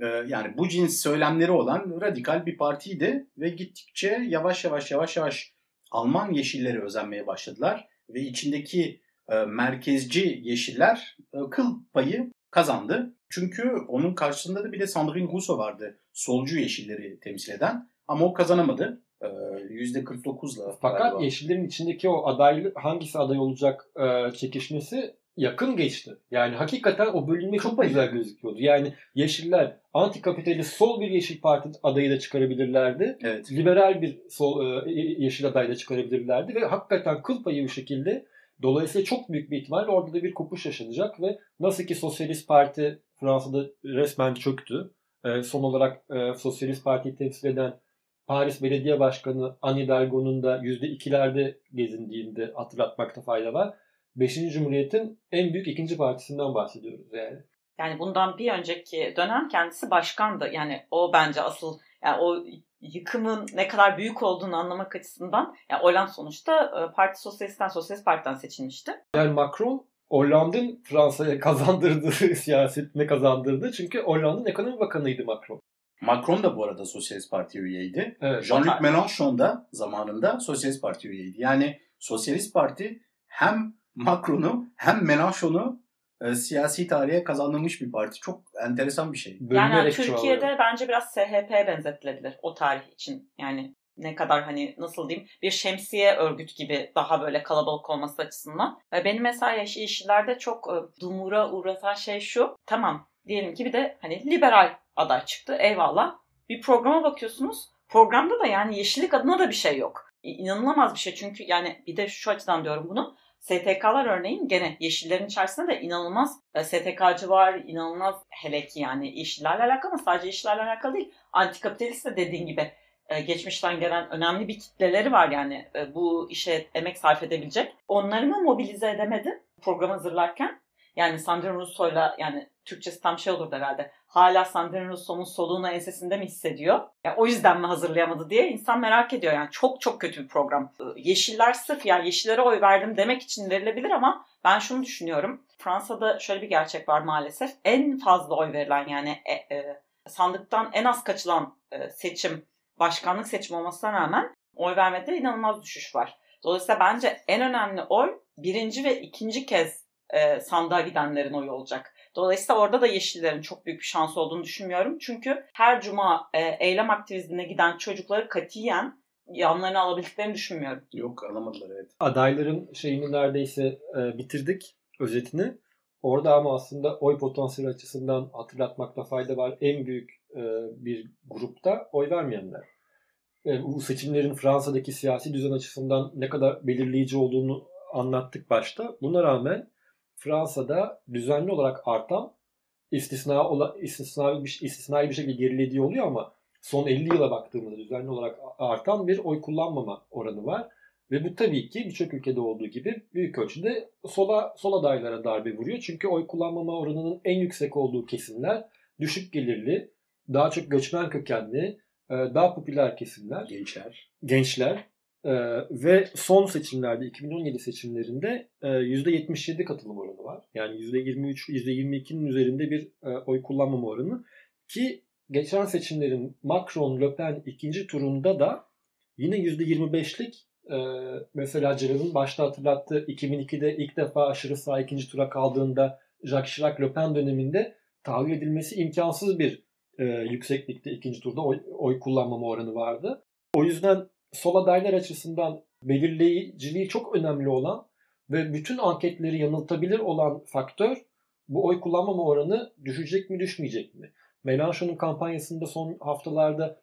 e, yani bu cins söylemleri olan radikal bir partiydi ve gittikçe yavaş yavaş yavaş yavaş Alman yeşilleri özenmeye başladılar ve içindeki merkezci yeşiller e, kıl payı kazandı. Çünkü onun karşısında da bir de Sandrine Rousseau vardı. Solcu yeşilleri temsil eden. Ama o kazanamadı. E, %49'la. Fakat galiba. yeşillerin içindeki o adaylı hangisi aday olacak e, çekişmesi yakın geçti. Yani hakikaten o bölünme çok güzel gözüküyordu. Yani Yeşiller antikapitalist sol bir Yeşil Parti adayı da çıkarabilirlerdi. Evet. Liberal bir sol e, Yeşil adayı da çıkarabilirlerdi ve hakikaten kıl payı bir şekilde dolayısıyla çok büyük bir ihtimalle orada da bir kopuş yaşanacak ve nasıl ki Sosyalist Parti Fransa'da resmen çöktü. E, son olarak e, Sosyalist Parti'yi temsil eden Paris Belediye Başkanı Anne Hidalgo'nun da %2'lerde gezindiğinde hatırlatmakta fayda var. Beşinci Cumhuriyet'in en büyük ikinci partisinden bahsediyoruz yani. Yani bundan bir önceki dönem kendisi başkandı. Yani o bence asıl yani o yıkımın ne kadar büyük olduğunu anlamak açısından yani Hollande sonuçta e, Parti Sosyalist'ten Sosyalist Parti'den seçilmişti. Yani Macron Hollande'ın Fransa'ya kazandırdığı [LAUGHS] siyasetine kazandırdı. Çünkü Hollande'ın ekonomi bakanıydı Macron. Macron da bu arada Sosyalist Parti üyeydi. Evet. Jean-Luc Mélenchon da zamanında Sosyalist Parti üyeydi. Yani Sosyalist Parti hem Macron'u hem Mélenchon'u e, siyasi tarihe kazandırmış bir parti. Çok enteresan bir şey. Yani Bölünerek Türkiye'de çoğalıyor. bence biraz SHP'ye benzetilebilir o tarih için. Yani ne kadar hani nasıl diyeyim bir şemsiye örgüt gibi daha böyle kalabalık olması açısından. Ve Benim mesela yaş- yeşillerde çok e, dumura uğratan şey şu. Tamam diyelim ki bir de hani liberal aday çıktı eyvallah. Bir programa bakıyorsunuz. Programda da yani yeşillik adına da bir şey yok. İnanılamaz bir şey çünkü yani bir de şu açıdan diyorum bunu. STK'lar örneğin gene yeşillerin içerisinde de inanılmaz e, STK'cı var, inanılmaz hele ki yani yeşillerle alakalı ama sadece yeşillerle alakalı değil. Antikapitalist de dediğin gibi e, geçmişten gelen önemli bir kitleleri var yani e, bu işe emek sarf edebilecek. Onları mı mobilize edemedi programı hazırlarken? Yani Sandrine Rousseau'yla yani Türkçesi tam şey olurdu herhalde. Hala Sandrine Rousseau'nun soluğunu ensesinde mi hissediyor? Ya o yüzden mi hazırlayamadı diye insan merak ediyor. Yani çok çok kötü bir program. E, Yeşiller sırf yani yeşillere oy verdim demek için verilebilir ama ben şunu düşünüyorum. Fransa'da şöyle bir gerçek var maalesef. En fazla oy verilen yani e, e, sandıktan en az kaçılan e, seçim başkanlık seçimi olmasına rağmen oy vermede inanılmaz düşüş var. Dolayısıyla bence en önemli oy birinci ve ikinci kez e, sandığa gidenlerin oyu olacak. Dolayısıyla orada da Yeşillerin çok büyük bir şansı olduğunu düşünmüyorum. Çünkü her cuma e, eylem aktivizmine giden çocukları katiyen yanlarına alabildiklerini düşünmüyorum. Yok alamadılar evet. Adayların şeyini neredeyse e, bitirdik özetini. Orada ama aslında oy potansiyeli açısından hatırlatmakta fayda var. En büyük e, bir grupta oy vermeyenler. E, bu seçimlerin Fransa'daki siyasi düzen açısından ne kadar belirleyici olduğunu anlattık başta. Buna rağmen Fransa'da düzenli olarak artan istisna ola, istisnai bir, istisnai bir şekilde gerilediği oluyor ama son 50 yıla baktığımızda düzenli olarak artan bir oy kullanmama oranı var. Ve bu tabii ki birçok ülkede olduğu gibi büyük ölçüde sola, sol adaylara darbe vuruyor. Çünkü oy kullanmama oranının en yüksek olduğu kesimler düşük gelirli, daha çok göçmen kökenli, e, daha popüler kesimler, Gençler. gençler e, ve son seçimlerde 2017 seçimlerinde e, %77 katılım oranı var. Yani %23, %22'nin üzerinde bir e, oy kullanmama oranı ki geçen seçimlerin Macron, Le Pen ikinci turunda da yine %25'lik e, mesela Celal'ın başta hatırlattığı 2002'de ilk defa aşırı sağ ikinci tura kaldığında Jacques Chirac Le Pen döneminde tahvil edilmesi imkansız bir e, yükseklikte ikinci turda oy, oy kullanmama oranı vardı. O yüzden sol adaylar açısından belirleyiciliği çok önemli olan ve bütün anketleri yanıltabilir olan faktör bu oy kullanmama oranı düşecek mi düşmeyecek mi? Mélenchon'un kampanyasında son haftalarda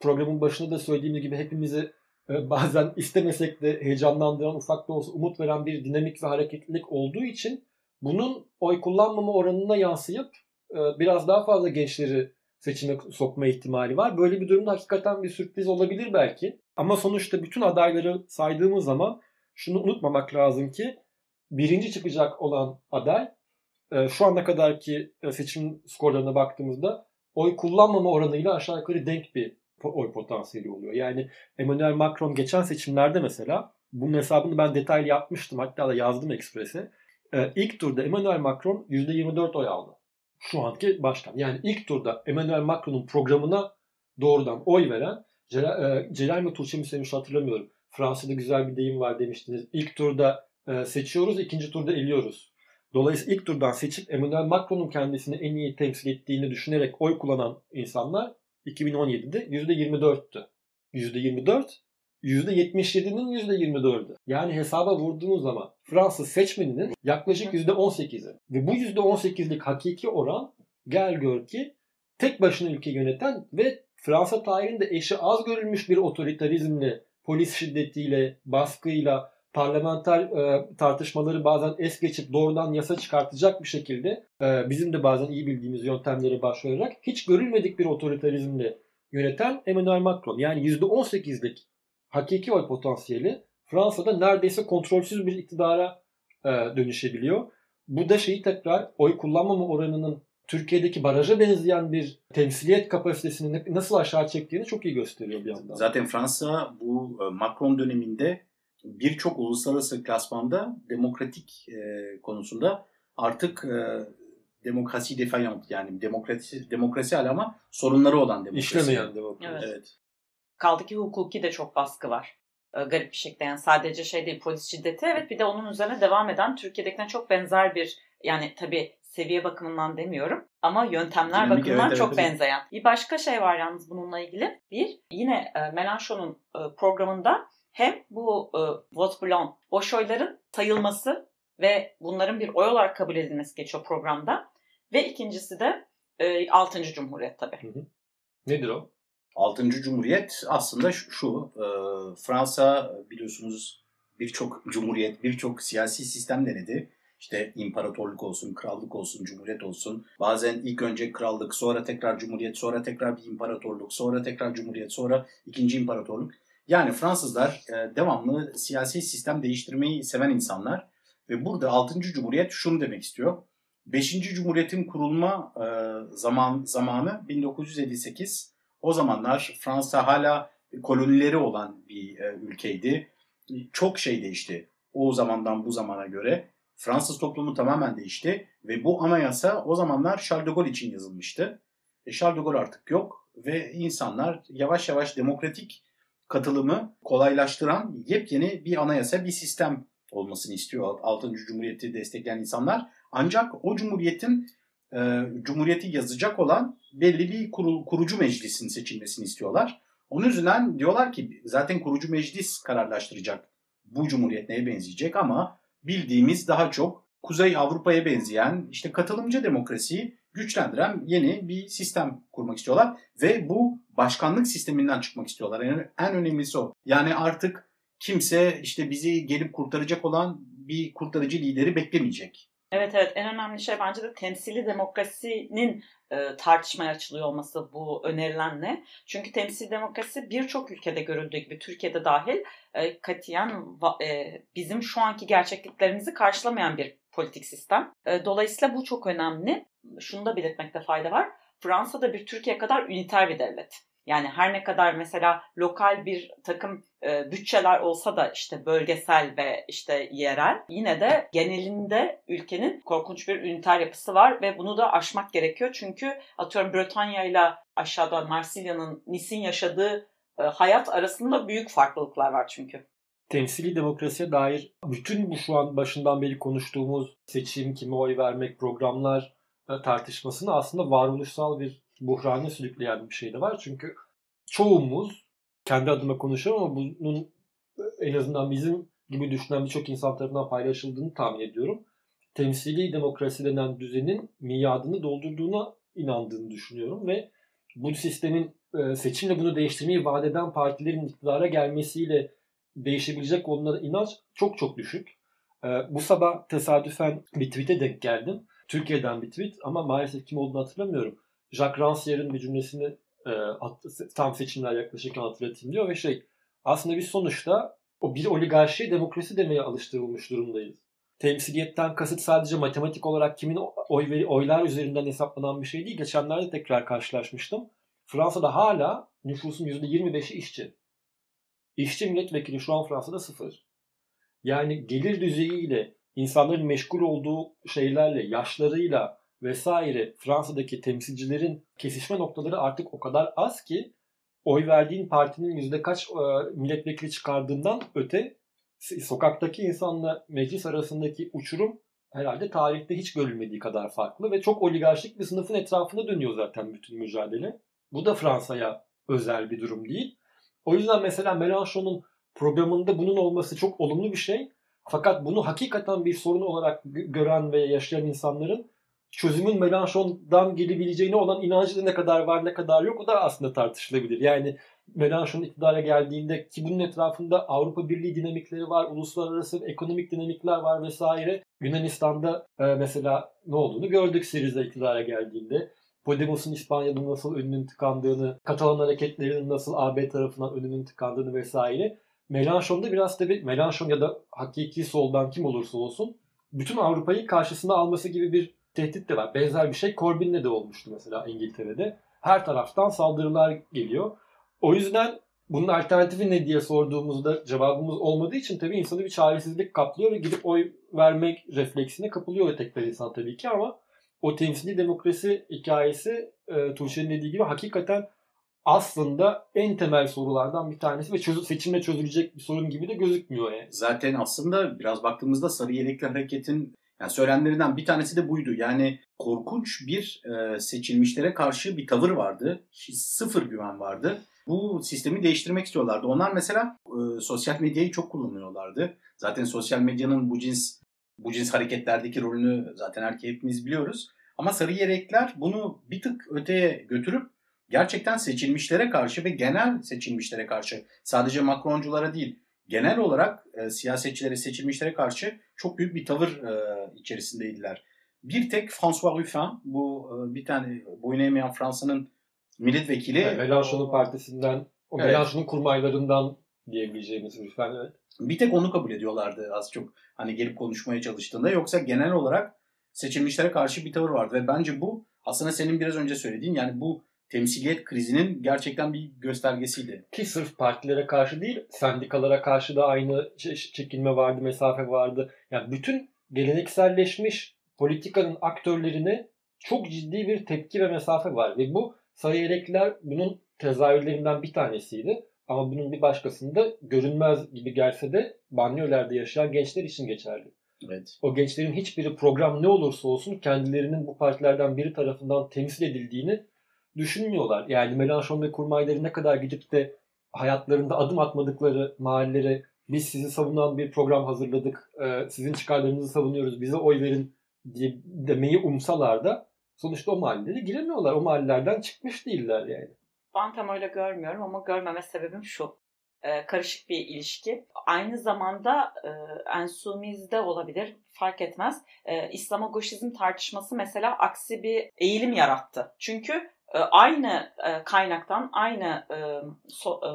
programın başında da söylediğim gibi hepimizi e, bazen istemesek de heyecanlandıran ufak da olsa umut veren bir dinamik ve hareketlilik olduğu için bunun oy kullanmama oranına yansıyıp e, biraz daha fazla gençleri seçime sokma ihtimali var. Böyle bir durumda hakikaten bir sürpriz olabilir belki. Ama sonuçta bütün adayları saydığımız zaman şunu unutmamak lazım ki birinci çıkacak olan aday e, şu ana kadarki e, seçim skorlarına baktığımızda oy kullanmama oranıyla aşağı yukarı denk bir oy potansiyeli oluyor. Yani Emmanuel Macron geçen seçimlerde mesela bunun hesabını ben detaylı yapmıştım. Hatta da yazdım Express'e. E, ilk turda Emmanuel Macron %24 oy aldı. Şu anki başkan. Yani ilk turda Emmanuel Macron'un programına doğrudan oy veren Celal, mi Tuğçe mi söylemiş hatırlamıyorum. Fransa'da güzel bir deyim var demiştiniz. İlk turda e, seçiyoruz, ikinci turda eliyoruz. Dolayısıyla ilk turdan seçip Emmanuel Macron'un kendisini en iyi temsil ettiğini düşünerek oy kullanan insanlar 2017'de %24'tü. %24, %77'nin %24'ü. Yani hesaba vurduğunuz zaman Fransız seçmeninin yaklaşık %18'i. Ve bu %18'lik hakiki oran gel gör ki tek başına ülke yöneten ve Fransa tarihinde eşi az görülmüş bir otoriterizmle, polis şiddetiyle, baskıyla, parlamenter e, tartışmaları bazen es geçip doğrudan yasa çıkartacak bir şekilde e, bizim de bazen iyi bildiğimiz yöntemlere başvurarak hiç görülmedik bir otoriterizmle yöneten Emmanuel Macron. Yani %18'lik hakiki oy potansiyeli Fransa'da neredeyse kontrolsüz bir iktidara e, dönüşebiliyor. Bu da şeyi tekrar oy kullanmama oranının Türkiye'deki baraja benzeyen bir temsiliyet kapasitesini nasıl aşağı çektiğini çok iyi gösteriyor bir yandan. Zaten Fransa bu e, Macron döneminde birçok uluslararası klasmanda demokratik e, konusunda artık e, demokrasi defayant yani demokrasi demokrasi hala ama sorunları olan demokrasi. İşlemeyen demokrasi. Evet. Evet. Kaldı ki hukuki de çok baskı var. Ee, garip bir şekilde yani sadece şey değil polis şiddeti evet bir de onun üzerine devam eden Türkiye'dekine çok benzer bir yani tabii seviye bakımından demiyorum ama yöntemler Dinamik, bakımından evet, çok evet, benzeyen. Bir başka şey var yalnız bununla ilgili. Bir yine e, Mélenchon'un e, programında hem bu e, vote blanc boş oyların sayılması ve bunların bir oy olarak kabul edilmesi geçiyor programda. Ve ikincisi de e, 6. Cumhuriyet tabii. Nedir o? Altıncı Cumhuriyet aslında şu, e, Fransa biliyorsunuz birçok cumhuriyet, birçok siyasi sistem denedi. İşte imparatorluk olsun, krallık olsun, cumhuriyet olsun. Bazen ilk önce krallık, sonra tekrar cumhuriyet, sonra tekrar bir imparatorluk, sonra tekrar cumhuriyet, sonra ikinci imparatorluk. Yani Fransızlar e, devamlı siyasi sistem değiştirmeyi seven insanlar. Ve burada 6. Cumhuriyet şunu demek istiyor. 5. Cumhuriyet'in kurulma e, zaman zamanı 1958. O zamanlar Fransa hala kolonileri olan bir e, ülkeydi. Çok şey değişti o zamandan bu zamana göre. Fransız toplumu tamamen değişti ve bu anayasa o zamanlar Charles de Gaulle için yazılmıştı. E, Charles de Gaulle artık yok ve insanlar yavaş yavaş demokratik katılımı kolaylaştıran yepyeni bir anayasa, bir sistem olmasını istiyor 6. Cumhuriyeti destekleyen insanlar. Ancak o cumhuriyetin e, cumhuriyeti yazacak olan belli bir kurul, kurucu meclisin seçilmesini istiyorlar. Onun yüzünden diyorlar ki zaten kurucu meclis kararlaştıracak bu cumhuriyet neye benzeyecek ama bildiğimiz daha çok Kuzey Avrupa'ya benzeyen işte katılımcı demokrasiyi güçlendiren yeni bir sistem kurmak istiyorlar ve bu başkanlık sisteminden çıkmak istiyorlar. Yani en önemlisi o. Yani artık kimse işte bizi gelip kurtaracak olan bir kurtarıcı lideri beklemeyecek. Evet evet en önemli şey bence de temsili demokrasinin e, tartışmaya açılıyor olması bu önerilenle. Çünkü temsili demokrasi birçok ülkede görüldüğü gibi Türkiye'de dahil e, katiyen e, bizim şu anki gerçekliklerimizi karşılamayan bir politik sistem. E, dolayısıyla bu çok önemli. Şunu da belirtmekte fayda var. Fransa da bir Türkiye kadar üniter bir devlet. Yani her ne kadar mesela lokal bir takım e, bütçeler olsa da işte bölgesel ve işte yerel yine de genelinde ülkenin korkunç bir üniter yapısı var ve bunu da aşmak gerekiyor. Çünkü atıyorum Bretanya ile aşağıda Marsilya'nın Nice'in yaşadığı e, hayat arasında büyük farklılıklar var çünkü. temsili demokrasiye dair bütün bu şu an başından beri konuştuğumuz seçim, kime oy vermek, programlar e, tartışmasını aslında varoluşsal bir buhrana sürükleyen bir şey de var. Çünkü çoğumuz, kendi adıma konuşuyorum ama bunun en azından bizim gibi düşünen birçok insan tarafından paylaşıldığını tahmin ediyorum. Temsili demokrasi denen düzenin miadını doldurduğuna inandığını düşünüyorum ve bu sistemin e, seçimle bunu değiştirmeyi vaat eden partilerin iktidara gelmesiyle değişebilecek olduğuna inanç çok çok düşük. Ee, bu sabah tesadüfen bir tweet'e denk geldim. Türkiye'den bir tweet ama maalesef kim olduğunu hatırlamıyorum. Jacques Rancière'in bir cümlesini e, tam seçimler yaklaşırken hatırlatayım diyor ve şey aslında biz sonuçta o bir oligarşiye demokrasi demeye alıştırılmış durumdayız. Temsiliyetten kasıt sadece matematik olarak kimin oy veri, oylar üzerinden hesaplanan bir şey değil. Geçenlerde tekrar karşılaşmıştım. Fransa'da hala nüfusun %25'i işçi. İşçi milletvekili şu an Fransa'da sıfır. Yani gelir düzeyiyle, insanların meşgul olduğu şeylerle, yaşlarıyla vesaire Fransa'daki temsilcilerin kesişme noktaları artık o kadar az ki oy verdiğin partinin yüzde kaç e, milletvekili çıkardığından öte sokaktaki insanla meclis arasındaki uçurum herhalde tarihte hiç görülmediği kadar farklı ve çok oligarşik bir sınıfın etrafında dönüyor zaten bütün mücadele. Bu da Fransa'ya özel bir durum değil. O yüzden mesela Mélenchon'un programında bunun olması çok olumlu bir şey. Fakat bunu hakikaten bir sorun olarak gö- gören ve yaşayan insanların çözümün Mélenchon'dan gelebileceğine olan inancı ne kadar var ne kadar yok o da aslında tartışılabilir. Yani Mélenchon iktidara geldiğinde ki bunun etrafında Avrupa Birliği dinamikleri var, uluslararası ekonomik dinamikler var vesaire. Yunanistan'da e, mesela ne olduğunu gördük Syriza iktidara geldiğinde. Podemos'un İspanya'da nasıl önünün tıkandığını, Katalan hareketlerinin nasıl AB tarafından önünün tıkandığını vesaire. Mélenchon'da biraz tabii Mélenchon ya da hakiki soldan kim olursa olsun bütün Avrupa'yı karşısına alması gibi bir tehdit de var. Benzer bir şey Corbyn'le de olmuştu mesela İngiltere'de. Her taraftan saldırılar geliyor. O yüzden bunun alternatifi ne diye sorduğumuzda cevabımız olmadığı için tabii insanı bir çaresizlik kaplıyor ve gidip oy vermek refleksine kapılıyor ötekiler insan tabii ki ama o temsili demokrasi hikayesi e, Tuğçe'nin dediği gibi hakikaten aslında en temel sorulardan bir tanesi ve çözü, seçimle çözülecek bir sorun gibi de gözükmüyor yani. Zaten aslında biraz baktığımızda Sarı Yelekli Hareket'in yani söylemlerinden bir tanesi de buydu. Yani korkunç bir e, seçilmişlere karşı bir tavır vardı. Sıfır güven vardı. Bu sistemi değiştirmek istiyorlardı. Onlar mesela e, sosyal medyayı çok kullanıyorlardı. Zaten sosyal medyanın bu cins bu cins hareketlerdeki rolünü zaten erkeği hepimiz biliyoruz. Ama Sarı Yelekler bunu bir tık öteye götürüp gerçekten seçilmişlere karşı ve genel seçilmişlere karşı sadece Macronculara değil genel olarak e, siyasetçilere seçilmişlere karşı çok büyük bir tavır e, içerisindeydiler. Bir tek François Ruffin bu e, bir tane boyun eğmeyen Fransa'nın milletvekili. Yani Mélenchon'un partisinden, o Evet. Mélenchon'un kurmaylarından diyebileceğimiz lütfen evet. Bir tek onu kabul ediyorlardı az çok hani gelip konuşmaya çalıştığında. Yoksa genel olarak seçilmişlere karşı bir tavır vardı. Ve bence bu aslında senin biraz önce söylediğin yani bu temsiliyet krizinin gerçekten bir göstergesiydi. Ki sırf partilere karşı değil, sendikalara karşı da aynı çekilme vardı, mesafe vardı. Yani bütün gelenekselleşmiş politikanın aktörlerine çok ciddi bir tepki ve mesafe var. Ve bu yelekliler bunun tezahürlerinden bir tanesiydi. Ama bunun bir başkasında görünmez gibi gelse de banliyölerde yaşayan gençler için geçerli. Evet. O gençlerin hiçbiri program ne olursa olsun kendilerinin bu partilerden biri tarafından temsil edildiğini düşünmüyorlar. Yani Melanchon ve kurmayları ne kadar gidip de hayatlarında adım atmadıkları mahallelere biz sizi savunan bir program hazırladık, e, sizin çıkarlarınızı savunuyoruz, bize oy verin diye demeyi umsalar da sonuçta o mahallelere giremiyorlar. O mahallelerden çıkmış değiller yani. Ben tam öyle görmüyorum ama görmeme sebebim şu. Ee, karışık bir ilişki. Aynı zamanda e, Ensumiz'de olabilir fark etmez. E, İslamogoşizm tartışması mesela aksi bir eğilim yarattı. Çünkü e, aynı e, kaynaktan, aynı e, e,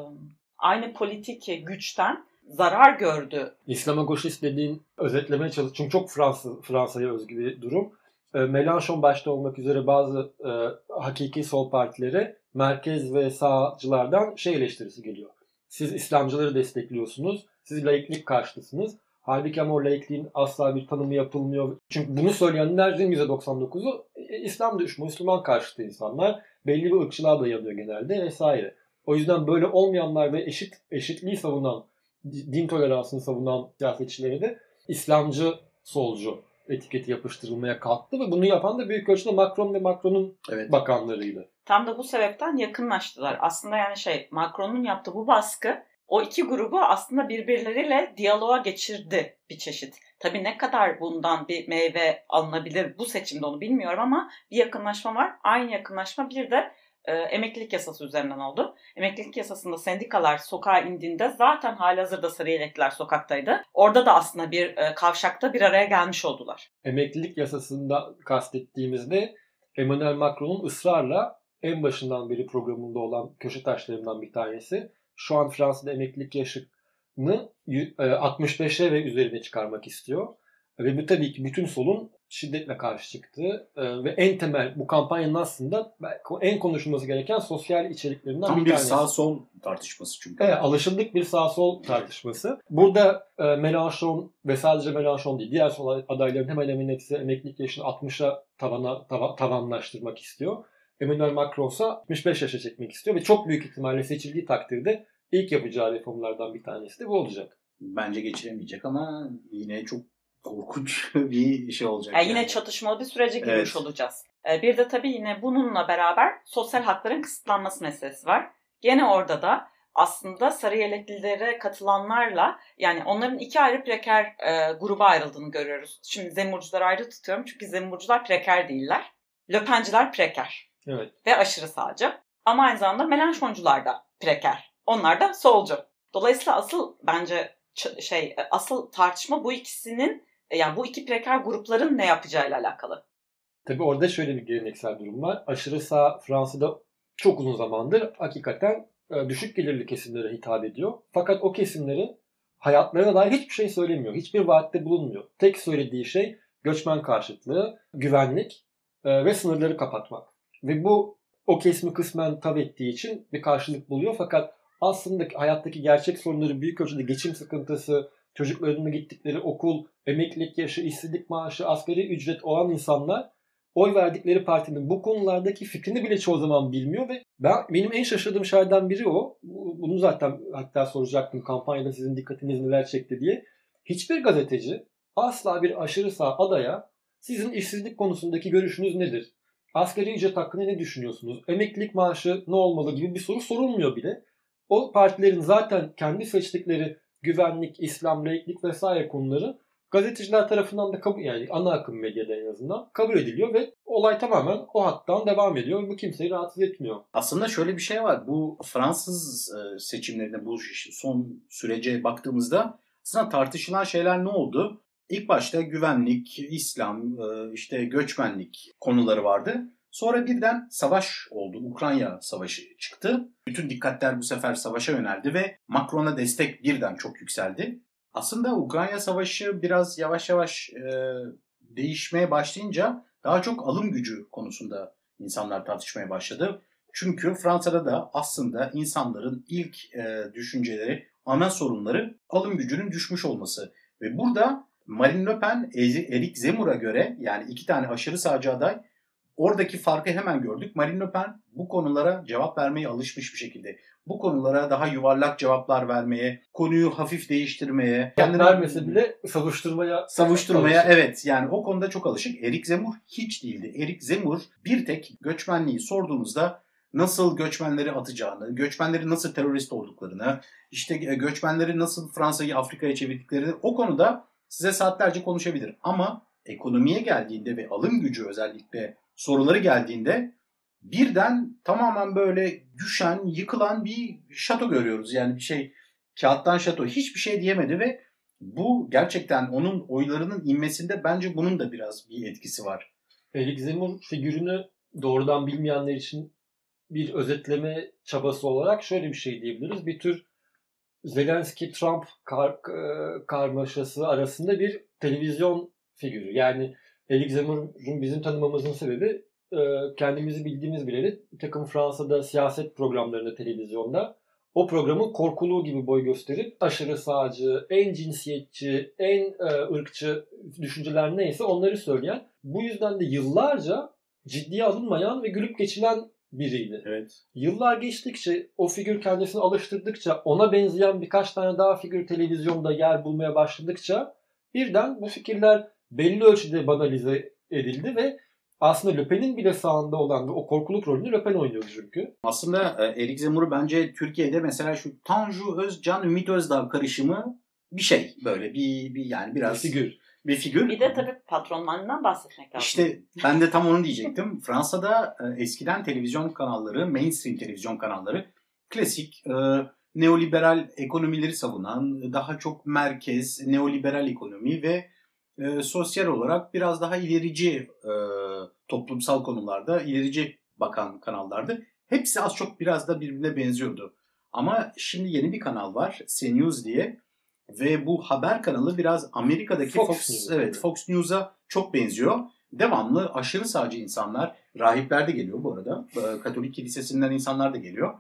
aynı politik güçten zarar gördü. İslamogoşist dediğin özetlemeye çalış. Çünkü çok Fransız Fransa'ya özgü bir durum. E, Mélenchon başta olmak üzere bazı e, hakiki sol partilere merkez ve sağcılardan şey eleştirisi geliyor. Siz İslamcıları destekliyorsunuz. Siz laiklik karşıtısınız. Halbuki ama o laikliğin asla bir tanımı yapılmıyor. Çünkü bunu söyleyenlerin %99'u e, İslam düşmanı, Müslüman karşıtı insanlar. Belli bir ırkçılığa dayanıyor genelde vesaire. O yüzden böyle olmayanlar ve eşit eşitliği savunan, din toleransını savunan siyasetçilere de İslamcı solcu etiketi yapıştırılmaya kalktı ve bunu yapan da büyük ölçüde Macron ve Macron'un Evet. bakanlarıydı. Tam da bu sebepten yakınlaştılar. Aslında yani şey Macron'un yaptığı bu baskı o iki grubu aslında birbirleriyle diyaloğa geçirdi bir çeşit. Tabii ne kadar bundan bir meyve alınabilir bu seçimde onu bilmiyorum ama bir yakınlaşma var. Aynı yakınlaşma bir de e, emeklilik yasası üzerinden oldu. Emeklilik yasasında sendikalar sokağa indiğinde zaten halihazırda sarı yelekliler sokaktaydı. Orada da aslında bir e, kavşakta bir araya gelmiş oldular. Emeklilik yasasında kastettiğimizde Emmanuel Macron'un ısrarla en başından beri programında olan köşe taşlarından bir tanesi. Şu an Fransa'da emeklilik yaşını y- e, 65'e ve üzerine çıkarmak istiyor. Ve bu tabii ki bütün solun şiddetle karşı çıktığı e, ve en temel bu kampanyanın aslında en konuşulması gereken sosyal içeriklerinden Tam bir bir tanesi. sağ sol tartışması çünkü. Evet, alışıldık bir sağ sol tartışması. Burada e, Mélenchon ve sadece Mélenchon değil, diğer sol adayların hemen hemen hepsi emeklilik yaşını 60'a tavana, tava, tavanlaştırmak istiyor. Emmanuel Macron ise 65 yaşa çekmek istiyor ve çok büyük ihtimalle seçildiği takdirde ilk yapacağı reformlardan bir tanesi de bu olacak. Bence geçiremeyecek ama yine çok korkunç [LAUGHS] bir şey olacak. Yani yine çatışmalı bir sürece girmiş Evet. olacağız. Ee, Bir de tabii yine bununla beraber sosyal hakların kısıtlanması meselesi var. Gene orada da aslında sarı yeleklilere katılanlarla yani onların iki ayrı preker e, gruba ayrıldığını görüyoruz. Şimdi zemurcuları ayrı tutuyorum çünkü zemurcular preker değiller. Löpenciler preker Evet. ve aşırı sağcı. Ama aynı zamanda Melanchoncular da preker. Onlar da solcu. Dolayısıyla asıl bence şey e, asıl tartışma bu ikisinin e, yani bu iki preker grupların ne yapacağıyla alakalı. Tabii orada şöyle bir geleneksel durum var. Aşırı sağ Fransa'da çok uzun zamandır hakikaten e, düşük gelirli kesimlere hitap ediyor. Fakat o kesimleri hayatlarına dair hiçbir şey söylemiyor. Hiçbir vaatte bulunmuyor. Tek söylediği şey göçmen karşıtlığı, güvenlik ve sınırları kapatmak. Ve bu o kesimi kısmen tav ettiği için bir karşılık buluyor fakat aslında hayattaki gerçek sorunları büyük ölçüde geçim sıkıntısı, çocuklarının gittikleri okul, emeklilik yaşı, işsizlik maaşı, asgari ücret olan insanlar oy verdikleri partinin bu konulardaki fikrini bile çoğu zaman bilmiyor ve ben benim en şaşırdığım şeylerden biri o. Bunu zaten hatta soracaktım kampanyada sizin dikkatiniz neler çekti diye. Hiçbir gazeteci asla bir aşırı sağ adaya sizin işsizlik konusundaki görüşünüz nedir? Asgari ücret hakkında ne düşünüyorsunuz? Emeklilik maaşı ne olmalı gibi bir soru sorulmuyor bile. O partilerin zaten kendi seçtikleri güvenlik, İslam, laiklik vesaire konuları gazeteciler tarafından da kabul yani ana akım medyada en azından kabul ediliyor ve olay tamamen o hattan devam ediyor ve bu kimseyi rahatsız etmiyor. Aslında şöyle bir şey var. Bu Fransız e, seçimlerinde bu son sürece baktığımızda aslında tartışılan şeyler ne oldu? İlk başta güvenlik, İslam, e, işte göçmenlik konuları vardı. Sonra birden savaş oldu. Ukrayna savaşı çıktı. Bütün dikkatler bu sefer savaşa yöneldi ve Macron'a destek birden çok yükseldi. Aslında Ukrayna savaşı biraz yavaş yavaş e, değişmeye başlayınca daha çok alım gücü konusunda insanlar tartışmaya başladı. Çünkü Fransa'da da aslında insanların ilk e, düşünceleri, ana sorunları alım gücünün düşmüş olması. Ve burada Marine Le Pen, Eric Zemmour'a göre yani iki tane aşırı sağcı aday oradaki farkı hemen gördük. Marine Le Pen bu konulara cevap vermeye alışmış bir şekilde. Bu konulara daha yuvarlak cevaplar vermeye, konuyu hafif değiştirmeye, kendine vermese bile savuşturmaya savuşturmaya alışık. evet yani o konuda çok alışık. Erik Zemur hiç değildi. Erik Zemur bir tek göçmenliği sorduğunuzda nasıl göçmenleri atacağını, göçmenleri nasıl terörist olduklarını, işte göçmenleri nasıl Fransa'yı Afrika'ya çevirdiklerini o konuda size saatlerce konuşabilir. Ama ekonomiye geldiğinde ve alım gücü özellikle soruları geldiğinde birden tamamen böyle düşen, yıkılan bir şato görüyoruz. Yani bir şey kağıttan şato hiçbir şey diyemedi ve bu gerçekten onun oylarının inmesinde bence bunun da biraz bir etkisi var. Erik Zemmour figürünü doğrudan bilmeyenler için bir özetleme çabası olarak şöyle bir şey diyebiliriz. Bir tür Zelenski-Trump kar, e, karmaşası arasında bir televizyon figürü. Yani Erik Zemmour'un bizim tanımamızın sebebi e, kendimizi bildiğimiz bileli takım Fransa'da siyaset programlarında televizyonda o programın korkuluğu gibi boy gösterip aşırı sağcı, en cinsiyetçi, en e, ırkçı düşünceler neyse onları söyleyen bu yüzden de yıllarca ciddiye alınmayan ve gülüp geçilen biriydi. Evet. Yıllar geçtikçe o figür kendisini alıştırdıkça ona benzeyen birkaç tane daha figür televizyonda yer bulmaya başladıkça birden bu fikirler belli ölçüde banalize edildi ve aslında Le Pen'in bile sağında olan o korkuluk rolünü Le Pen oynuyordu çünkü. Aslında e, Erik Zemur'u bence Türkiye'de mesela şu Tanju Özcan, Ümit Özdağ karışımı bir şey böyle bir, bir yani biraz bir figür. Bir figür. Bir de tabii patronlarından bahsetmek lazım. İşte ben de tam onu diyecektim. [LAUGHS] Fransa'da e, eskiden televizyon kanalları, mainstream televizyon kanalları klasik e, neoliberal ekonomileri savunan, daha çok merkez, neoliberal ekonomi ve e, sosyal olarak biraz daha ilerici e, toplumsal konularda ilerici bakan kanallardı. Hepsi az çok biraz da birbirine benziyordu. Ama şimdi yeni bir kanal var, CNews diye. Ve bu haber kanalı biraz Amerika'daki Fox, Fox News, evet Fox News'a çok benziyor. Devamlı aşırı sağcı insanlar, rahipler de geliyor bu arada. E, Katolik kilisesinden insanlar da geliyor.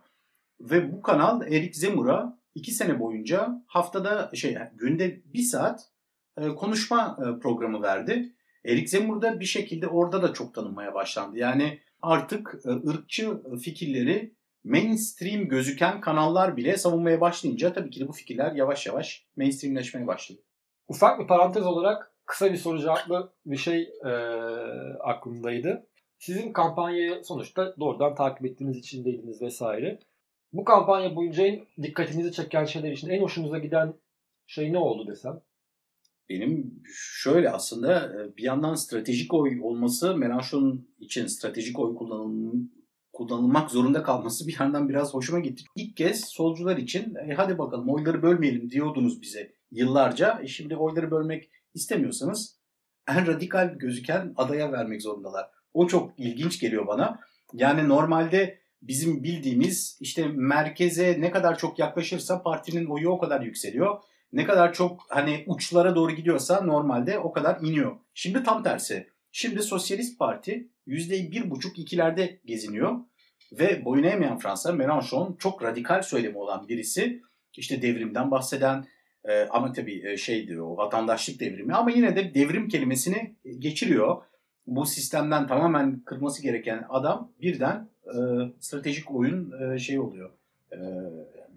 Ve bu kanal Eric Zemmour'a iki sene boyunca haftada şey günde bir saat e, konuşma e, programı verdi. Erik Zemmour da bir şekilde orada da çok tanınmaya başlandı. Yani artık e, ırkçı fikirleri mainstream gözüken kanallar bile savunmaya başlayınca tabii ki de bu fikirler yavaş yavaş mainstreamleşmeye başladı. Ufak bir parantez olarak kısa bir soru cevaplı bir şey e, aklımdaydı. Sizin kampanyayı sonuçta doğrudan takip ettiğiniz içindeydiniz vesaire. Bu kampanya boyunca en dikkatinizi çeken şeyler için en hoşunuza giden şey ne oldu desem? Benim şöyle aslında bir yandan stratejik oy olması Melanchon için stratejik oy kullanım, kullanılmak zorunda kalması bir yandan biraz hoşuma gitti. İlk kez solcular için e, hadi bakalım oyları bölmeyelim diyordunuz bize yıllarca. E şimdi oyları bölmek istemiyorsanız en radikal gözüken adaya vermek zorundalar. O çok ilginç geliyor bana. Yani normalde bizim bildiğimiz işte merkeze ne kadar çok yaklaşırsa partinin oyu o kadar yükseliyor ne kadar çok hani uçlara doğru gidiyorsa normalde o kadar iniyor. Şimdi tam tersi. Şimdi Sosyalist Parti %1,5 ikilerde geziniyor. Ve boyun eğmeyen Fransa Mélenchon çok radikal söylemi olan birisi. İşte devrimden bahseden e, ama tabii e, şey diyor o vatandaşlık devrimi ama yine de devrim kelimesini geçiriyor. Bu sistemden tamamen kırması gereken adam birden e, stratejik oyun e, şey oluyor. E,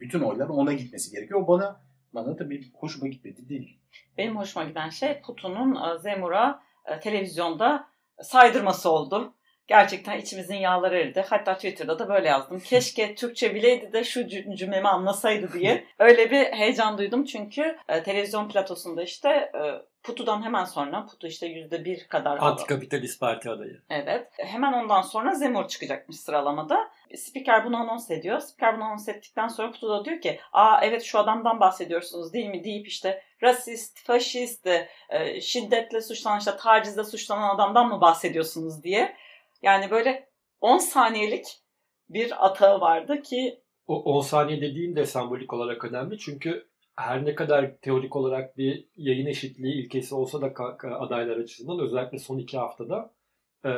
bütün oylar ona gitmesi gerekiyor. O bana bana tabii hoşuma gitmedi değil. Benim hoşuma giden şey Putin'un e, Zemur'a e, televizyonda saydırması oldu. Gerçekten içimizin yağları eridi. Hatta Twitter'da da böyle yazdım. [LAUGHS] Keşke Türkçe bileydi de şu cümlemi anlasaydı diye. [LAUGHS] Öyle bir heyecan duydum çünkü e, televizyon platosunda işte e, Putu'dan hemen sonra Putu işte yüzde bir kadar Antikapitalist parti adayı. Evet. Hemen ondan sonra Zemur çıkacakmış sıralamada. Spiker bunu anons ediyor. Spiker bunu anons ettikten sonra Putu da diyor ki aa evet şu adamdan bahsediyorsunuz değil mi deyip işte rasist, faşist, e, şiddetle suçlanan işte tacizle suçlanan adamdan mı bahsediyorsunuz diye. Yani böyle 10 saniyelik bir atağı vardı ki o 10 saniye dediğin de sembolik olarak önemli. Çünkü her ne kadar teorik olarak bir yayın eşitliği ilkesi olsa da adaylar açısından özellikle son iki haftada e,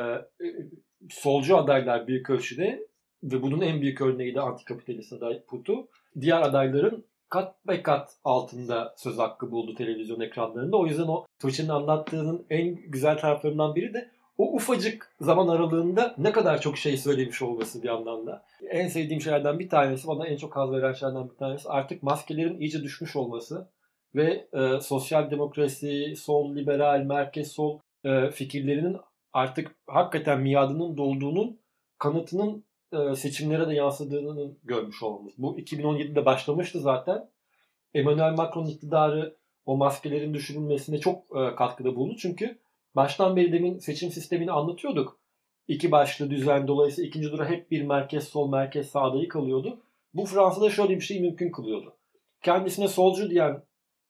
solcu adaylar büyük ölçüde ve bunun en büyük örneği de antikapitalist aday Putu diğer adayların kat be kat altında söz hakkı buldu televizyon ekranlarında. O yüzden o Tuğçe'nin anlattığının en güzel taraflarından biri de o ufacık zaman aralığında ne kadar çok şey söylemiş olması bir yandan da. En sevdiğim şeylerden bir tanesi, bana en çok haz veren şeylerden bir tanesi artık maskelerin iyice düşmüş olması ve e, sosyal demokrasi, sol, liberal, merkez sol e, fikirlerinin artık hakikaten miadının dolduğunun kanıtının e, seçimlere de yansıdığını görmüş olmamız. Bu 2017'de başlamıştı zaten. Emmanuel Macron iktidarı o maskelerin düşürülmesine çok e, katkıda bulundu. Çünkü baştan beri demin seçim sistemini anlatıyorduk. İki başlı düzen dolayısıyla ikinci dura hep bir merkez sol merkez sağ adayı kalıyordu. Bu Fransa'da şöyle bir şey mümkün kılıyordu. Kendisine solcu diyen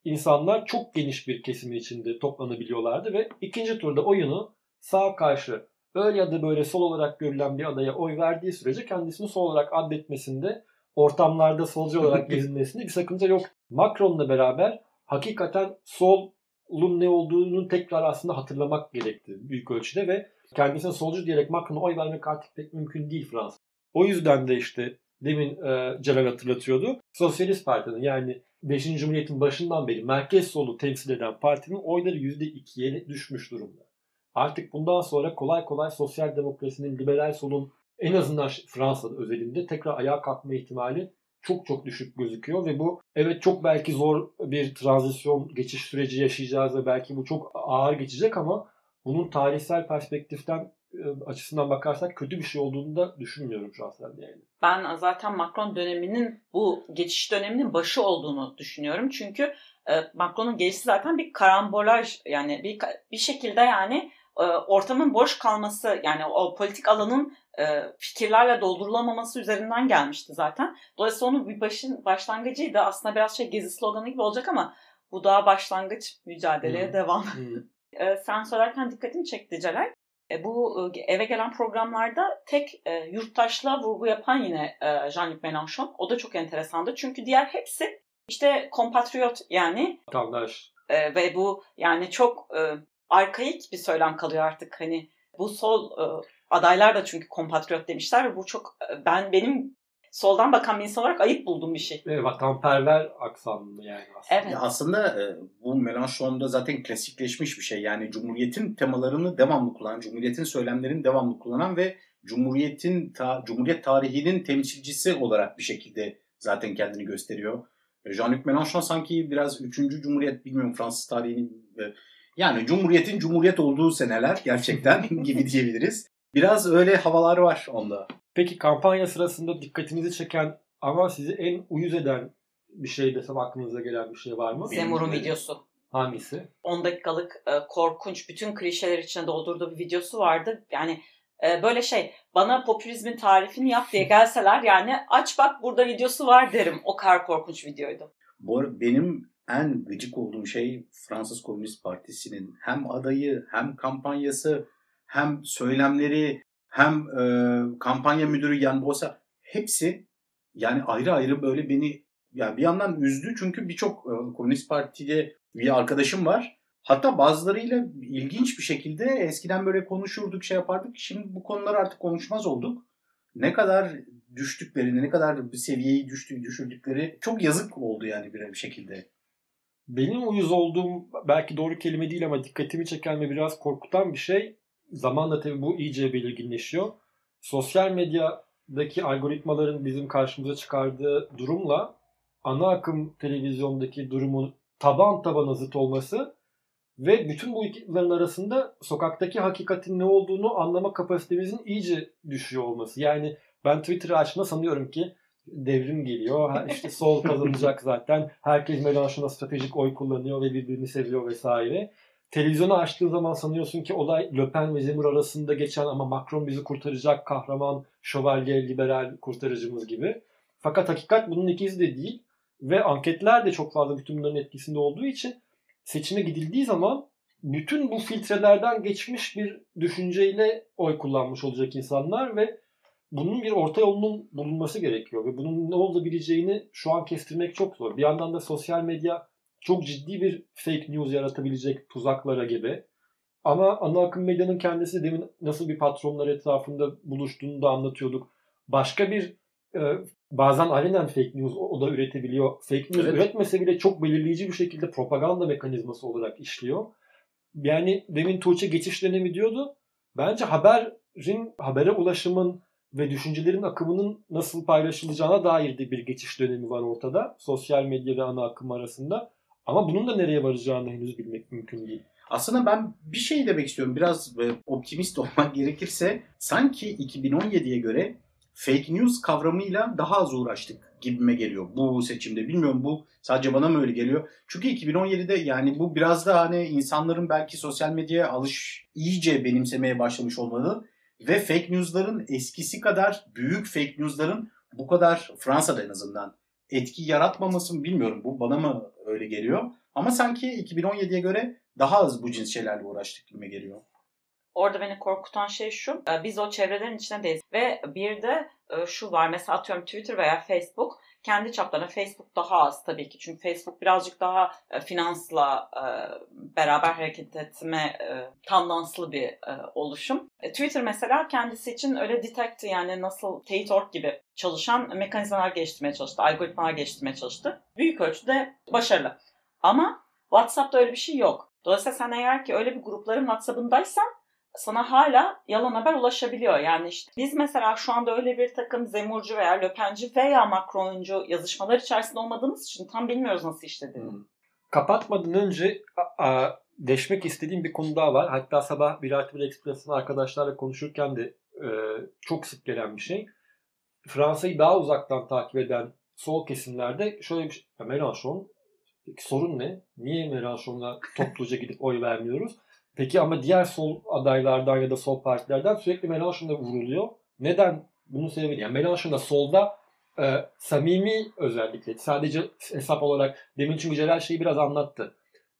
insanlar çok geniş bir kesimin içinde toplanabiliyorlardı ve ikinci turda oyunu sağ karşı öyle ya da böyle sol olarak görülen bir adaya oy verdiği sürece kendisini sol olarak adetmesinde ortamlarda solcu olarak [LAUGHS] gezinmesinde bir sakınca yok. Macron'la beraber hakikaten sol solun ne olduğunu tekrar aslında hatırlamak gerekti büyük ölçüde ve kendisine solcu diyerek Macron'a oy vermek artık pek mümkün değil Fransa. O yüzden de işte demin e, Celal hatırlatıyordu. Sosyalist Parti'nin yani 5. Cumhuriyet'in başından beri merkez solu temsil eden partinin oyları %2'ye düşmüş durumda. Artık bundan sonra kolay kolay sosyal demokrasinin, liberal solun en azından Fransa'da özelinde tekrar ayağa kalkma ihtimali çok çok düşük gözüküyor ve bu evet çok belki zor bir tranzisyon geçiş süreci yaşayacağız ve belki bu çok ağır geçecek ama bunun tarihsel perspektiften e, açısından bakarsak kötü bir şey olduğunu da düşünmüyorum şahsen yani. Ben zaten Macron döneminin bu geçiş döneminin başı olduğunu düşünüyorum. Çünkü e, Macron'un gelişi zaten bir karambolaj yani bir bir şekilde yani e, ortamın boş kalması yani o politik alanın e, fikirlerle doldurulamaması üzerinden gelmişti zaten. Dolayısıyla onun bir başın başlangıcıydı. Aslında biraz şey gezi sloganı gibi olacak ama bu daha başlangıç mücadeleye hmm. devam. Hmm. [LAUGHS] E, sen söylerken dikkatimi çekti Celal. E, bu e, eve gelen programlarda tek e, yurttaşlığa vurgu yapan yine e, Jean-Luc Mélenchon. O da çok enteresandı. Çünkü diğer hepsi işte kompatriot yani. Vatandaş. E, ve bu yani çok e, arkaik bir söylem kalıyor artık. Hani bu sol e, adaylar da çünkü kompatriot demişler ve bu çok e, ben benim soldan bakan bir insan olarak ayıp bulduğum bir şey. Evet, vatanperver aksanlı yani aslında. Evet. Ya aslında e, bu Mélenchon'da zaten klasikleşmiş bir şey. Yani Cumhuriyet'in temalarını devamlı kullanan, Cumhuriyet'in söylemlerini devamlı kullanan ve Cumhuriyet'in ta, Cumhuriyet tarihinin temsilcisi olarak bir şekilde zaten kendini gösteriyor. Jean-Luc Mélenchon sanki biraz 3. Cumhuriyet bilmiyorum Fransız tarihinin yani Cumhuriyet'in Cumhuriyet olduğu seneler gerçekten [LAUGHS] gibi diyebiliriz. Biraz öyle havalar var onda. Peki kampanya sırasında dikkatinizi çeken ama sizi en uyuz eden bir şey desem aklınıza gelen bir şey var mı? Zemur'un videosu. Hangisi? 10 dakikalık e, korkunç bütün klişeler içine doldurduğu bir videosu vardı. Yani e, böyle şey bana popülizmin tarifini yap diye gelseler yani aç bak burada videosu var derim. O kadar korkunç videoydu. Bu arada benim en gıcık olduğum şey Fransız Komünist Partisi'nin hem adayı hem kampanyası hem söylemleri hem e, kampanya müdürü Jan Bosa hepsi yani ayrı ayrı böyle beni yani bir yandan üzdü çünkü birçok e, Komünist Parti'de bir arkadaşım var. Hatta bazılarıyla ilginç bir şekilde eskiden böyle konuşurduk, şey yapardık. Şimdi bu konuları artık konuşmaz olduk. Ne kadar düştüklerini, ne kadar bir seviyeyi düştü, düşürdükleri çok yazık oldu yani bir şekilde. Benim uyuz olduğum belki doğru kelime değil ama dikkatimi çeken ve biraz korkutan bir şey zamanla tabii bu iyice belirginleşiyor. Sosyal medyadaki algoritmaların bizim karşımıza çıkardığı durumla ana akım televizyondaki durumun taban tabana zıt olması ve bütün bu iktidarların arasında sokaktaki hakikatin ne olduğunu anlama kapasitemizin iyice düşüyor olması. Yani ben Twitter'ı açtığımda sanıyorum ki devrim geliyor. İşte sol kazanacak [LAUGHS] zaten. Herkes Mélenchon'a stratejik oy kullanıyor ve birbirini seviyor vesaire. Televizyonu açtığın zaman sanıyorsun ki olay Le Pen ve Zemmour arasında geçen ama Macron bizi kurtaracak kahraman, şövalye, liberal kurtarıcımız gibi. Fakat hakikat bunun ikisi de değil. Ve anketler de çok fazla bütün bunların etkisinde olduğu için seçime gidildiği zaman bütün bu filtrelerden geçmiş bir düşünceyle oy kullanmış olacak insanlar ve bunun bir orta yolunun bulunması gerekiyor ve bunun ne olabileceğini şu an kestirmek çok zor. Bir yandan da sosyal medya çok ciddi bir fake news yaratabilecek tuzaklara gibi. Ama ana akım medyanın kendisi demin nasıl bir patronlar etrafında buluştuğunu da anlatıyorduk. Başka bir e, bazen alenen fake news o da üretebiliyor. Fake news evet. üretmese bile çok belirleyici bir şekilde propaganda mekanizması olarak işliyor. Yani demin Tuğçe geçiş dönemi diyordu. Bence haberin, habere ulaşımın ve düşüncelerin akımının nasıl paylaşılacağına dair de bir geçiş dönemi var ortada. Sosyal medya ve ana akım arasında. Ama bunun da nereye varacağını henüz bilmek mümkün değil. Aslında ben bir şey demek istiyorum. Biraz e, optimist [LAUGHS] olmak gerekirse sanki 2017'ye göre fake news kavramıyla daha az uğraştık gibime geliyor bu seçimde. Bilmiyorum bu sadece bana mı öyle geliyor? Çünkü 2017'de yani bu biraz da hani insanların belki sosyal medyaya alış iyice benimsemeye başlamış olmalı ve fake news'ların eskisi kadar büyük fake news'ların bu kadar Fransa'da en azından etki yaratmaması mı bilmiyorum. Bu bana mı öyle geliyor? Ama sanki 2017'ye göre daha az bu cins şeylerle uğraştık gibi geliyor. Orada beni korkutan şey şu. E, biz o çevrelerin içindeyiz. Ve bir de e, şu var. Mesela atıyorum Twitter veya Facebook kendi çaplarına Facebook daha az tabii ki. Çünkü Facebook birazcık daha e, finansla beraber hareket etme tandanslı bir oluşum. Twitter mesela kendisi için öyle detect yani nasıl Teyit.org gibi çalışan mekanizmalar geliştirmeye çalıştı. Algoritmalar geliştirmeye çalıştı. Büyük ölçüde başarılı. Ama WhatsApp'ta öyle bir şey yok. Dolayısıyla sen eğer ki öyle bir grupların WhatsApp'ındaysan sana hala yalan haber ulaşabiliyor. Yani işte biz mesela şu anda öyle bir takım Zemurcu veya Löpenci veya Macroncu yazışmalar içerisinde olmadığımız için tam bilmiyoruz nasıl işlediğini. Hmm. Kapatmadan önce a, a, deşmek istediğim bir konu daha var. Hatta sabah bir artı bir Express'in arkadaşlarla konuşurken de e, çok sık gelen bir şey. Fransa'yı daha uzaktan takip eden sol kesimlerde şöyle bir şey. Mélenchon sorun ne? Niye Mélenchon'a topluca gidip oy vermiyoruz? Peki ama diğer sol adaylardan ya da sol partilerden sürekli Mélenchon'da vuruluyor. Neden? Bunun sebebi yani Mélenchon'da solda e, samimi özellikle sadece hesap olarak demin çünkü Celal şeyi biraz anlattı.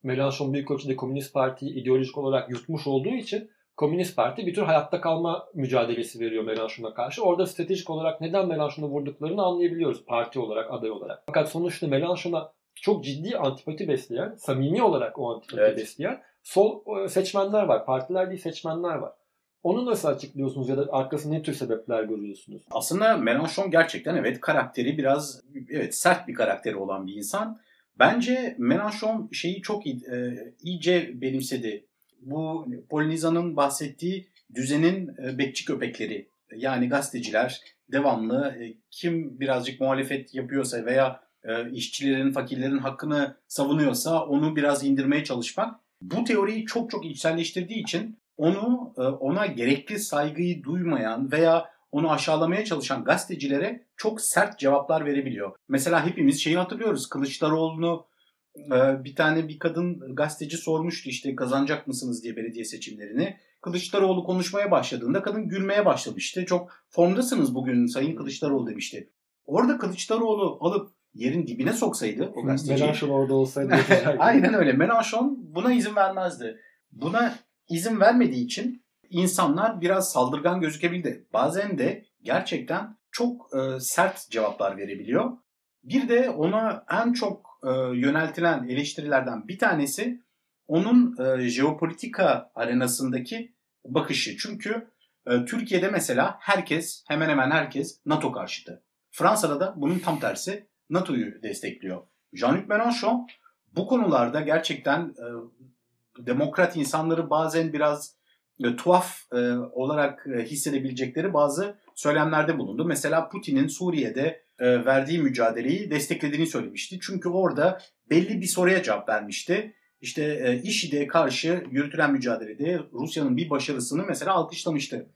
Mélenchon büyük ölçüde Komünist Parti'yi ideolojik olarak yutmuş olduğu için Komünist Parti bir tür hayatta kalma mücadelesi veriyor Mélenchon'a karşı. Orada stratejik olarak neden Mélenchon'a vurduklarını anlayabiliyoruz parti olarak, aday olarak. Fakat sonuçta Mélenchon'a çok ciddi antipati besleyen, samimi olarak o antipati evet. besleyen sol e, seçmenler var. Partiler değil seçmenler var. Onu nasıl açıklıyorsunuz ya da arkasında ne tür sebepler görüyorsunuz? Aslında Mélenchon gerçekten evet karakteri biraz evet sert bir karakteri olan bir insan. Bence Mélenchon şeyi çok iyi, e, iyice benimsedi. Bu Poliniza'nın bahsettiği düzenin e, bekçi köpekleri yani gazeteciler devamlı e, kim birazcık muhalefet yapıyorsa veya e, işçilerin, fakirlerin hakkını savunuyorsa onu biraz indirmeye çalışmak bu teoriyi çok çok içselleştirdiği için onu e, ona gerekli saygıyı duymayan veya onu aşağılamaya çalışan gazetecilere çok sert cevaplar verebiliyor. Mesela hepimiz şeyi hatırlıyoruz. Kılıçdaroğlu'nu e, bir tane bir kadın gazeteci sormuştu işte kazanacak mısınız diye belediye seçimlerini. Kılıçdaroğlu konuşmaya başladığında kadın gülmeye başlamıştı. Çok formdasınız bugün Sayın Kılıçdaroğlu demişti. Orada Kılıçdaroğlu alıp yerin dibine soksaydı o gazeteci. Melanchon orada olsaydı. [LAUGHS] Aynen öyle. Melanchon buna izin vermezdi. Buna izin vermediği için insanlar biraz saldırgan gözükebildi. Bazen de gerçekten çok e, sert cevaplar verebiliyor. Bir de ona en çok e, yöneltilen eleştirilerden bir tanesi onun e, jeopolitika arenasındaki bakışı. Çünkü e, Türkiye'de mesela herkes, hemen hemen herkes NATO karşıtı. Fransa'da da bunun tam tersi NATO'yu destekliyor. Jean-Luc Mélenchon bu konularda gerçekten e, demokrat insanları bazen biraz e, tuhaf e, olarak e, hissedebilecekleri bazı söylemlerde bulundu. Mesela Putin'in Suriye'de e, verdiği mücadeleyi desteklediğini söylemişti. Çünkü orada belli bir soruya cevap vermişti. İşte e, IŞİD'e karşı yürütülen mücadelede Rusya'nın bir başarısını mesela alkışlamıştı.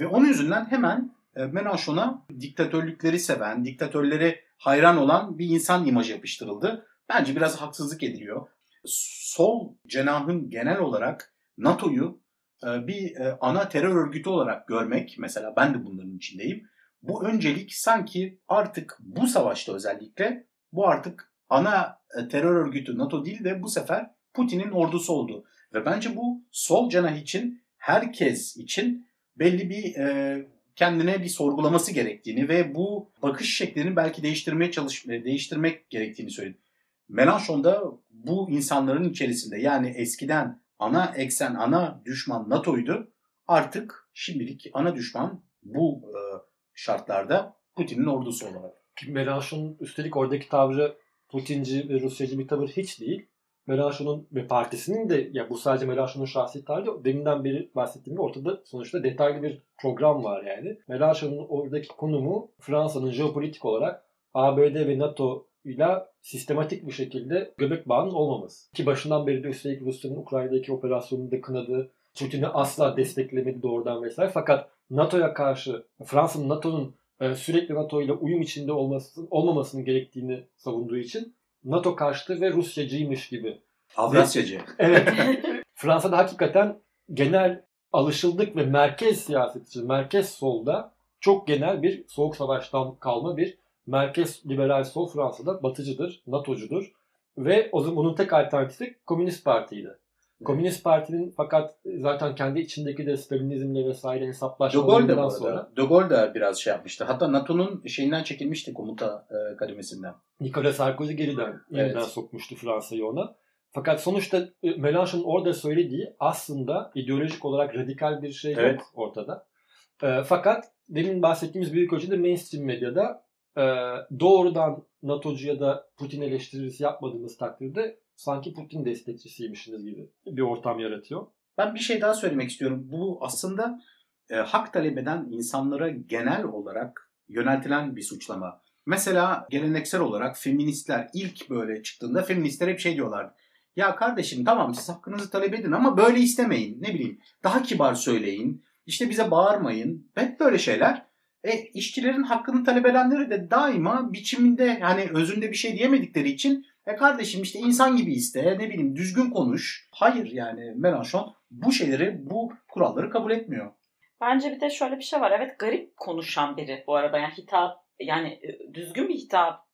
Ve onun yüzünden hemen e, Mélenchon'a diktatörlükleri seven, diktatörleri hayran olan bir insan imajı yapıştırıldı. Bence biraz haksızlık ediliyor. Sol cenahın genel olarak NATO'yu e, bir e, ana terör örgütü olarak görmek, mesela ben de bunların içindeyim. Bu öncelik sanki artık bu savaşta özellikle bu artık ana e, terör örgütü NATO değil de bu sefer Putin'in ordusu oldu. Ve bence bu sol cenah için herkes için belli bir kendine bir sorgulaması gerektiğini ve bu bakış şeklini belki değiştirmeye çalış değiştirmek gerektiğini söyledi. Mélenchon da bu insanların içerisinde yani eskiden ana eksen, ana düşman NATO'ydu. Artık şimdilik ana düşman bu e, şartlarda Putin'in ordusu olarak. Mélenchon'un üstelik oradaki tavrı Putinci ve Rusyacı bir tavır hiç değil. Mélenchon'un ve partisinin de ya bu sadece Mélenchon'un şahsi tavrı deminden beri bahsettiğim gibi ortada sonuçta detaylı bir program var yani. Mélenchon'un oradaki konumu Fransa'nın jeopolitik olarak ABD ve NATO ile sistematik bir şekilde göbek bağının olmaması. Ki başından beri de üstelik Rusya'nın Ukrayna'daki operasyonunu da kınadı. Putin'i asla desteklemedi doğrudan vesaire. Fakat NATO'ya karşı Fransa'nın NATO'nun e, sürekli NATO ile uyum içinde olması, olmamasının gerektiğini savunduğu için NATO karşıtı ve Rusyacıymış gibi. Avrasyacı. [LAUGHS] Evet. Fransa'da hakikaten genel alışıldık ve merkez siyaseti, merkez solda çok genel bir soğuk savaştan kalma bir merkez liberal sol Fransa'da batıcıdır, NATO'cudur. Ve o zaman bunun tek alternatifi Komünist Parti'ydi. Komünist Parti'nin fakat zaten kendi içindeki de Stalinizmle vesaire hesaplaşmalarından sonra. De Gaulle de biraz şey yapmıştı. Hatta NATO'nun şeyinden çekilmişti komuta e, kademesinden. Nicolas Sarkozy geriden yeniden evet. sokmuştu Fransa'yı ona. Fakat sonuçta e, Mélenchon'un orada söylediği aslında ideolojik olarak radikal bir şey evet. yok ortada. E, fakat demin bahsettiğimiz büyük ölçüde mainstream medyada e, doğrudan NATO'cu ya da Putin eleştirisi yapmadığımız takdirde sanki Putin destekçisiymişsiniz gibi bir ortam yaratıyor. Ben bir şey daha söylemek istiyorum. Bu aslında e, hak talep eden insanlara genel olarak yöneltilen bir suçlama. Mesela geleneksel olarak feministler ilk böyle çıktığında feministler hep şey diyorlar. Ya kardeşim tamam siz hakkınızı talep edin ama böyle istemeyin. Ne bileyim daha kibar söyleyin. İşte bize bağırmayın. Hep böyle şeyler. E, işçilerin hakkını talep edenleri de daima biçiminde hani özünde bir şey diyemedikleri için e kardeşim işte insan gibi iste ne bileyim düzgün konuş. Hayır yani Mélenchon bu şeyleri bu kuralları kabul etmiyor. Bence bir de şöyle bir şey var. Evet garip konuşan biri bu arada. Yani hitap yani e, düzgün bir hitap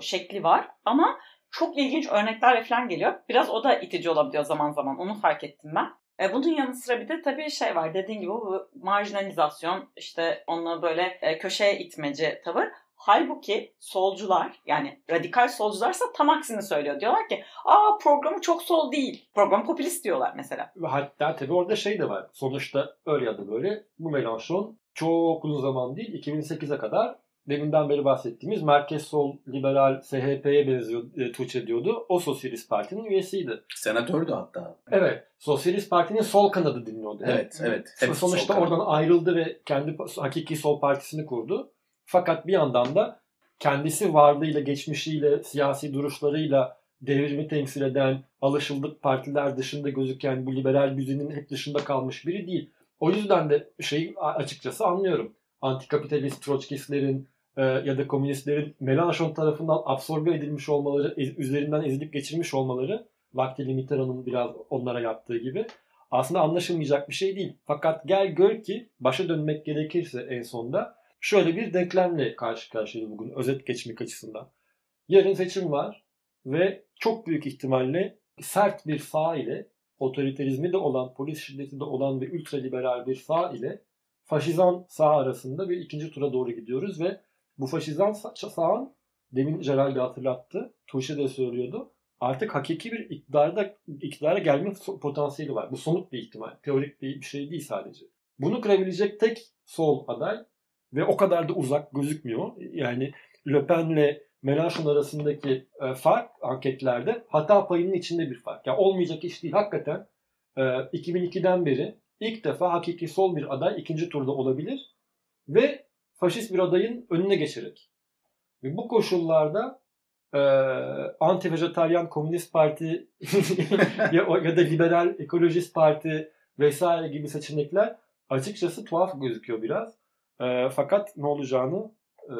şekli var ama çok ilginç örnekler falan geliyor. Biraz o da itici olabiliyor zaman zaman. Onu fark ettim ben. E, bunun yanı sıra bir de tabii şey var dediğin gibi bu marjinalizasyon işte onu böyle e, köşeye itmece tavır. Halbuki solcular yani radikal solcularsa tam aksini söylüyor. Diyorlar ki aa programı çok sol değil. Program popülist diyorlar mesela. Hatta tabii orada şey de var. Sonuçta öyle ya da böyle bu Melanchon çok uzun zaman değil 2008'e kadar deminden beri bahsettiğimiz merkez sol liberal SHP'ye benziyor, e, tuç ediyordu. O Sosyalist Parti'nin üyesiydi. Senatördü hatta. Evet. Sosyalist Parti'nin sol kanadı dinliyordu. Evet, evet. evet. Sonuçta oradan ayrıldı ve kendi hakiki sol partisini kurdu. Fakat bir yandan da kendisi varlığıyla, geçmişiyle, siyasi duruşlarıyla devrimi temsil eden, alışıldık partiler dışında gözüken bu liberal düzenin hep dışında kalmış biri değil. O yüzden de şey açıkçası anlıyorum. Antikapitalist Troçkistlerin, e, ya da komünistlerin Melanchon tarafından absorbe edilmiş olmaları, ez, üzerinden ezilip geçirmiş olmaları vaktiyle Mitterrand'ın biraz onlara yaptığı gibi aslında anlaşılmayacak bir şey değil. Fakat gel gör ki başa dönmek gerekirse en sonda şöyle bir denklemle karşı karşıyayız bugün özet geçmek açısından. Yarın seçim var ve çok büyük ihtimalle sert bir sağ ile otoriterizmi de olan, polis şiddeti de olan ve ultraliberal bir sağ ile faşizan sağ arasında bir ikinci tura doğru gidiyoruz ve bu faşizan sağın demin Celal de hatırlattı. Tuğçe de söylüyordu. Artık hakiki bir iktidarda, iktidara gelme potansiyeli var. Bu somut bir ihtimal. Teorik bir şey değil sadece. Bunu kırabilecek tek sol aday ve o kadar da uzak gözükmüyor. Yani Le Pen'le Mélenchon arasındaki e, fark anketlerde hata payının içinde bir fark. Yani olmayacak iş değil. Hakikaten e, 2002'den beri ilk defa hakiki sol bir aday ikinci turda olabilir ve faşist bir adayın önüne geçerek. Ve bu koşullarda e, anti-vejetaryen komünist parti [LAUGHS] ya, ya da liberal ekolojist parti vesaire gibi seçenekler açıkçası tuhaf gözüküyor biraz. E, fakat ne olacağını e,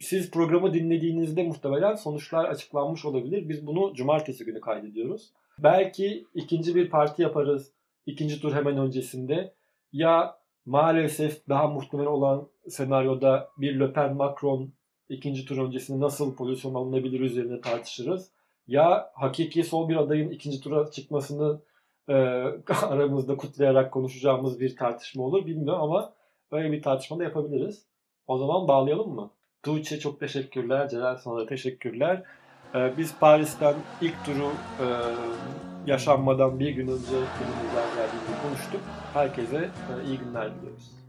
siz programı dinlediğinizde muhtemelen sonuçlar açıklanmış olabilir. Biz bunu cumartesi günü kaydediyoruz. Belki ikinci bir parti yaparız ikinci tur hemen öncesinde. Ya maalesef daha muhtemel olan senaryoda bir Le Pen Macron ikinci tur öncesinde nasıl pozisyon alınabilir üzerine tartışırız. Ya hakiki sol bir adayın ikinci tura çıkmasını e, [LAUGHS] aramızda kutlayarak konuşacağımız bir tartışma olur bilmiyorum ama öyle bir tartışma da yapabiliriz. O zaman bağlayalım mı? Tuğçe çok teşekkürler. Celal sana da teşekkürler. Ee, biz Paris'ten ilk turu e, yaşanmadan bir gün önce günümüzden geldiğinde konuştuk. Herkese e, iyi günler diliyoruz.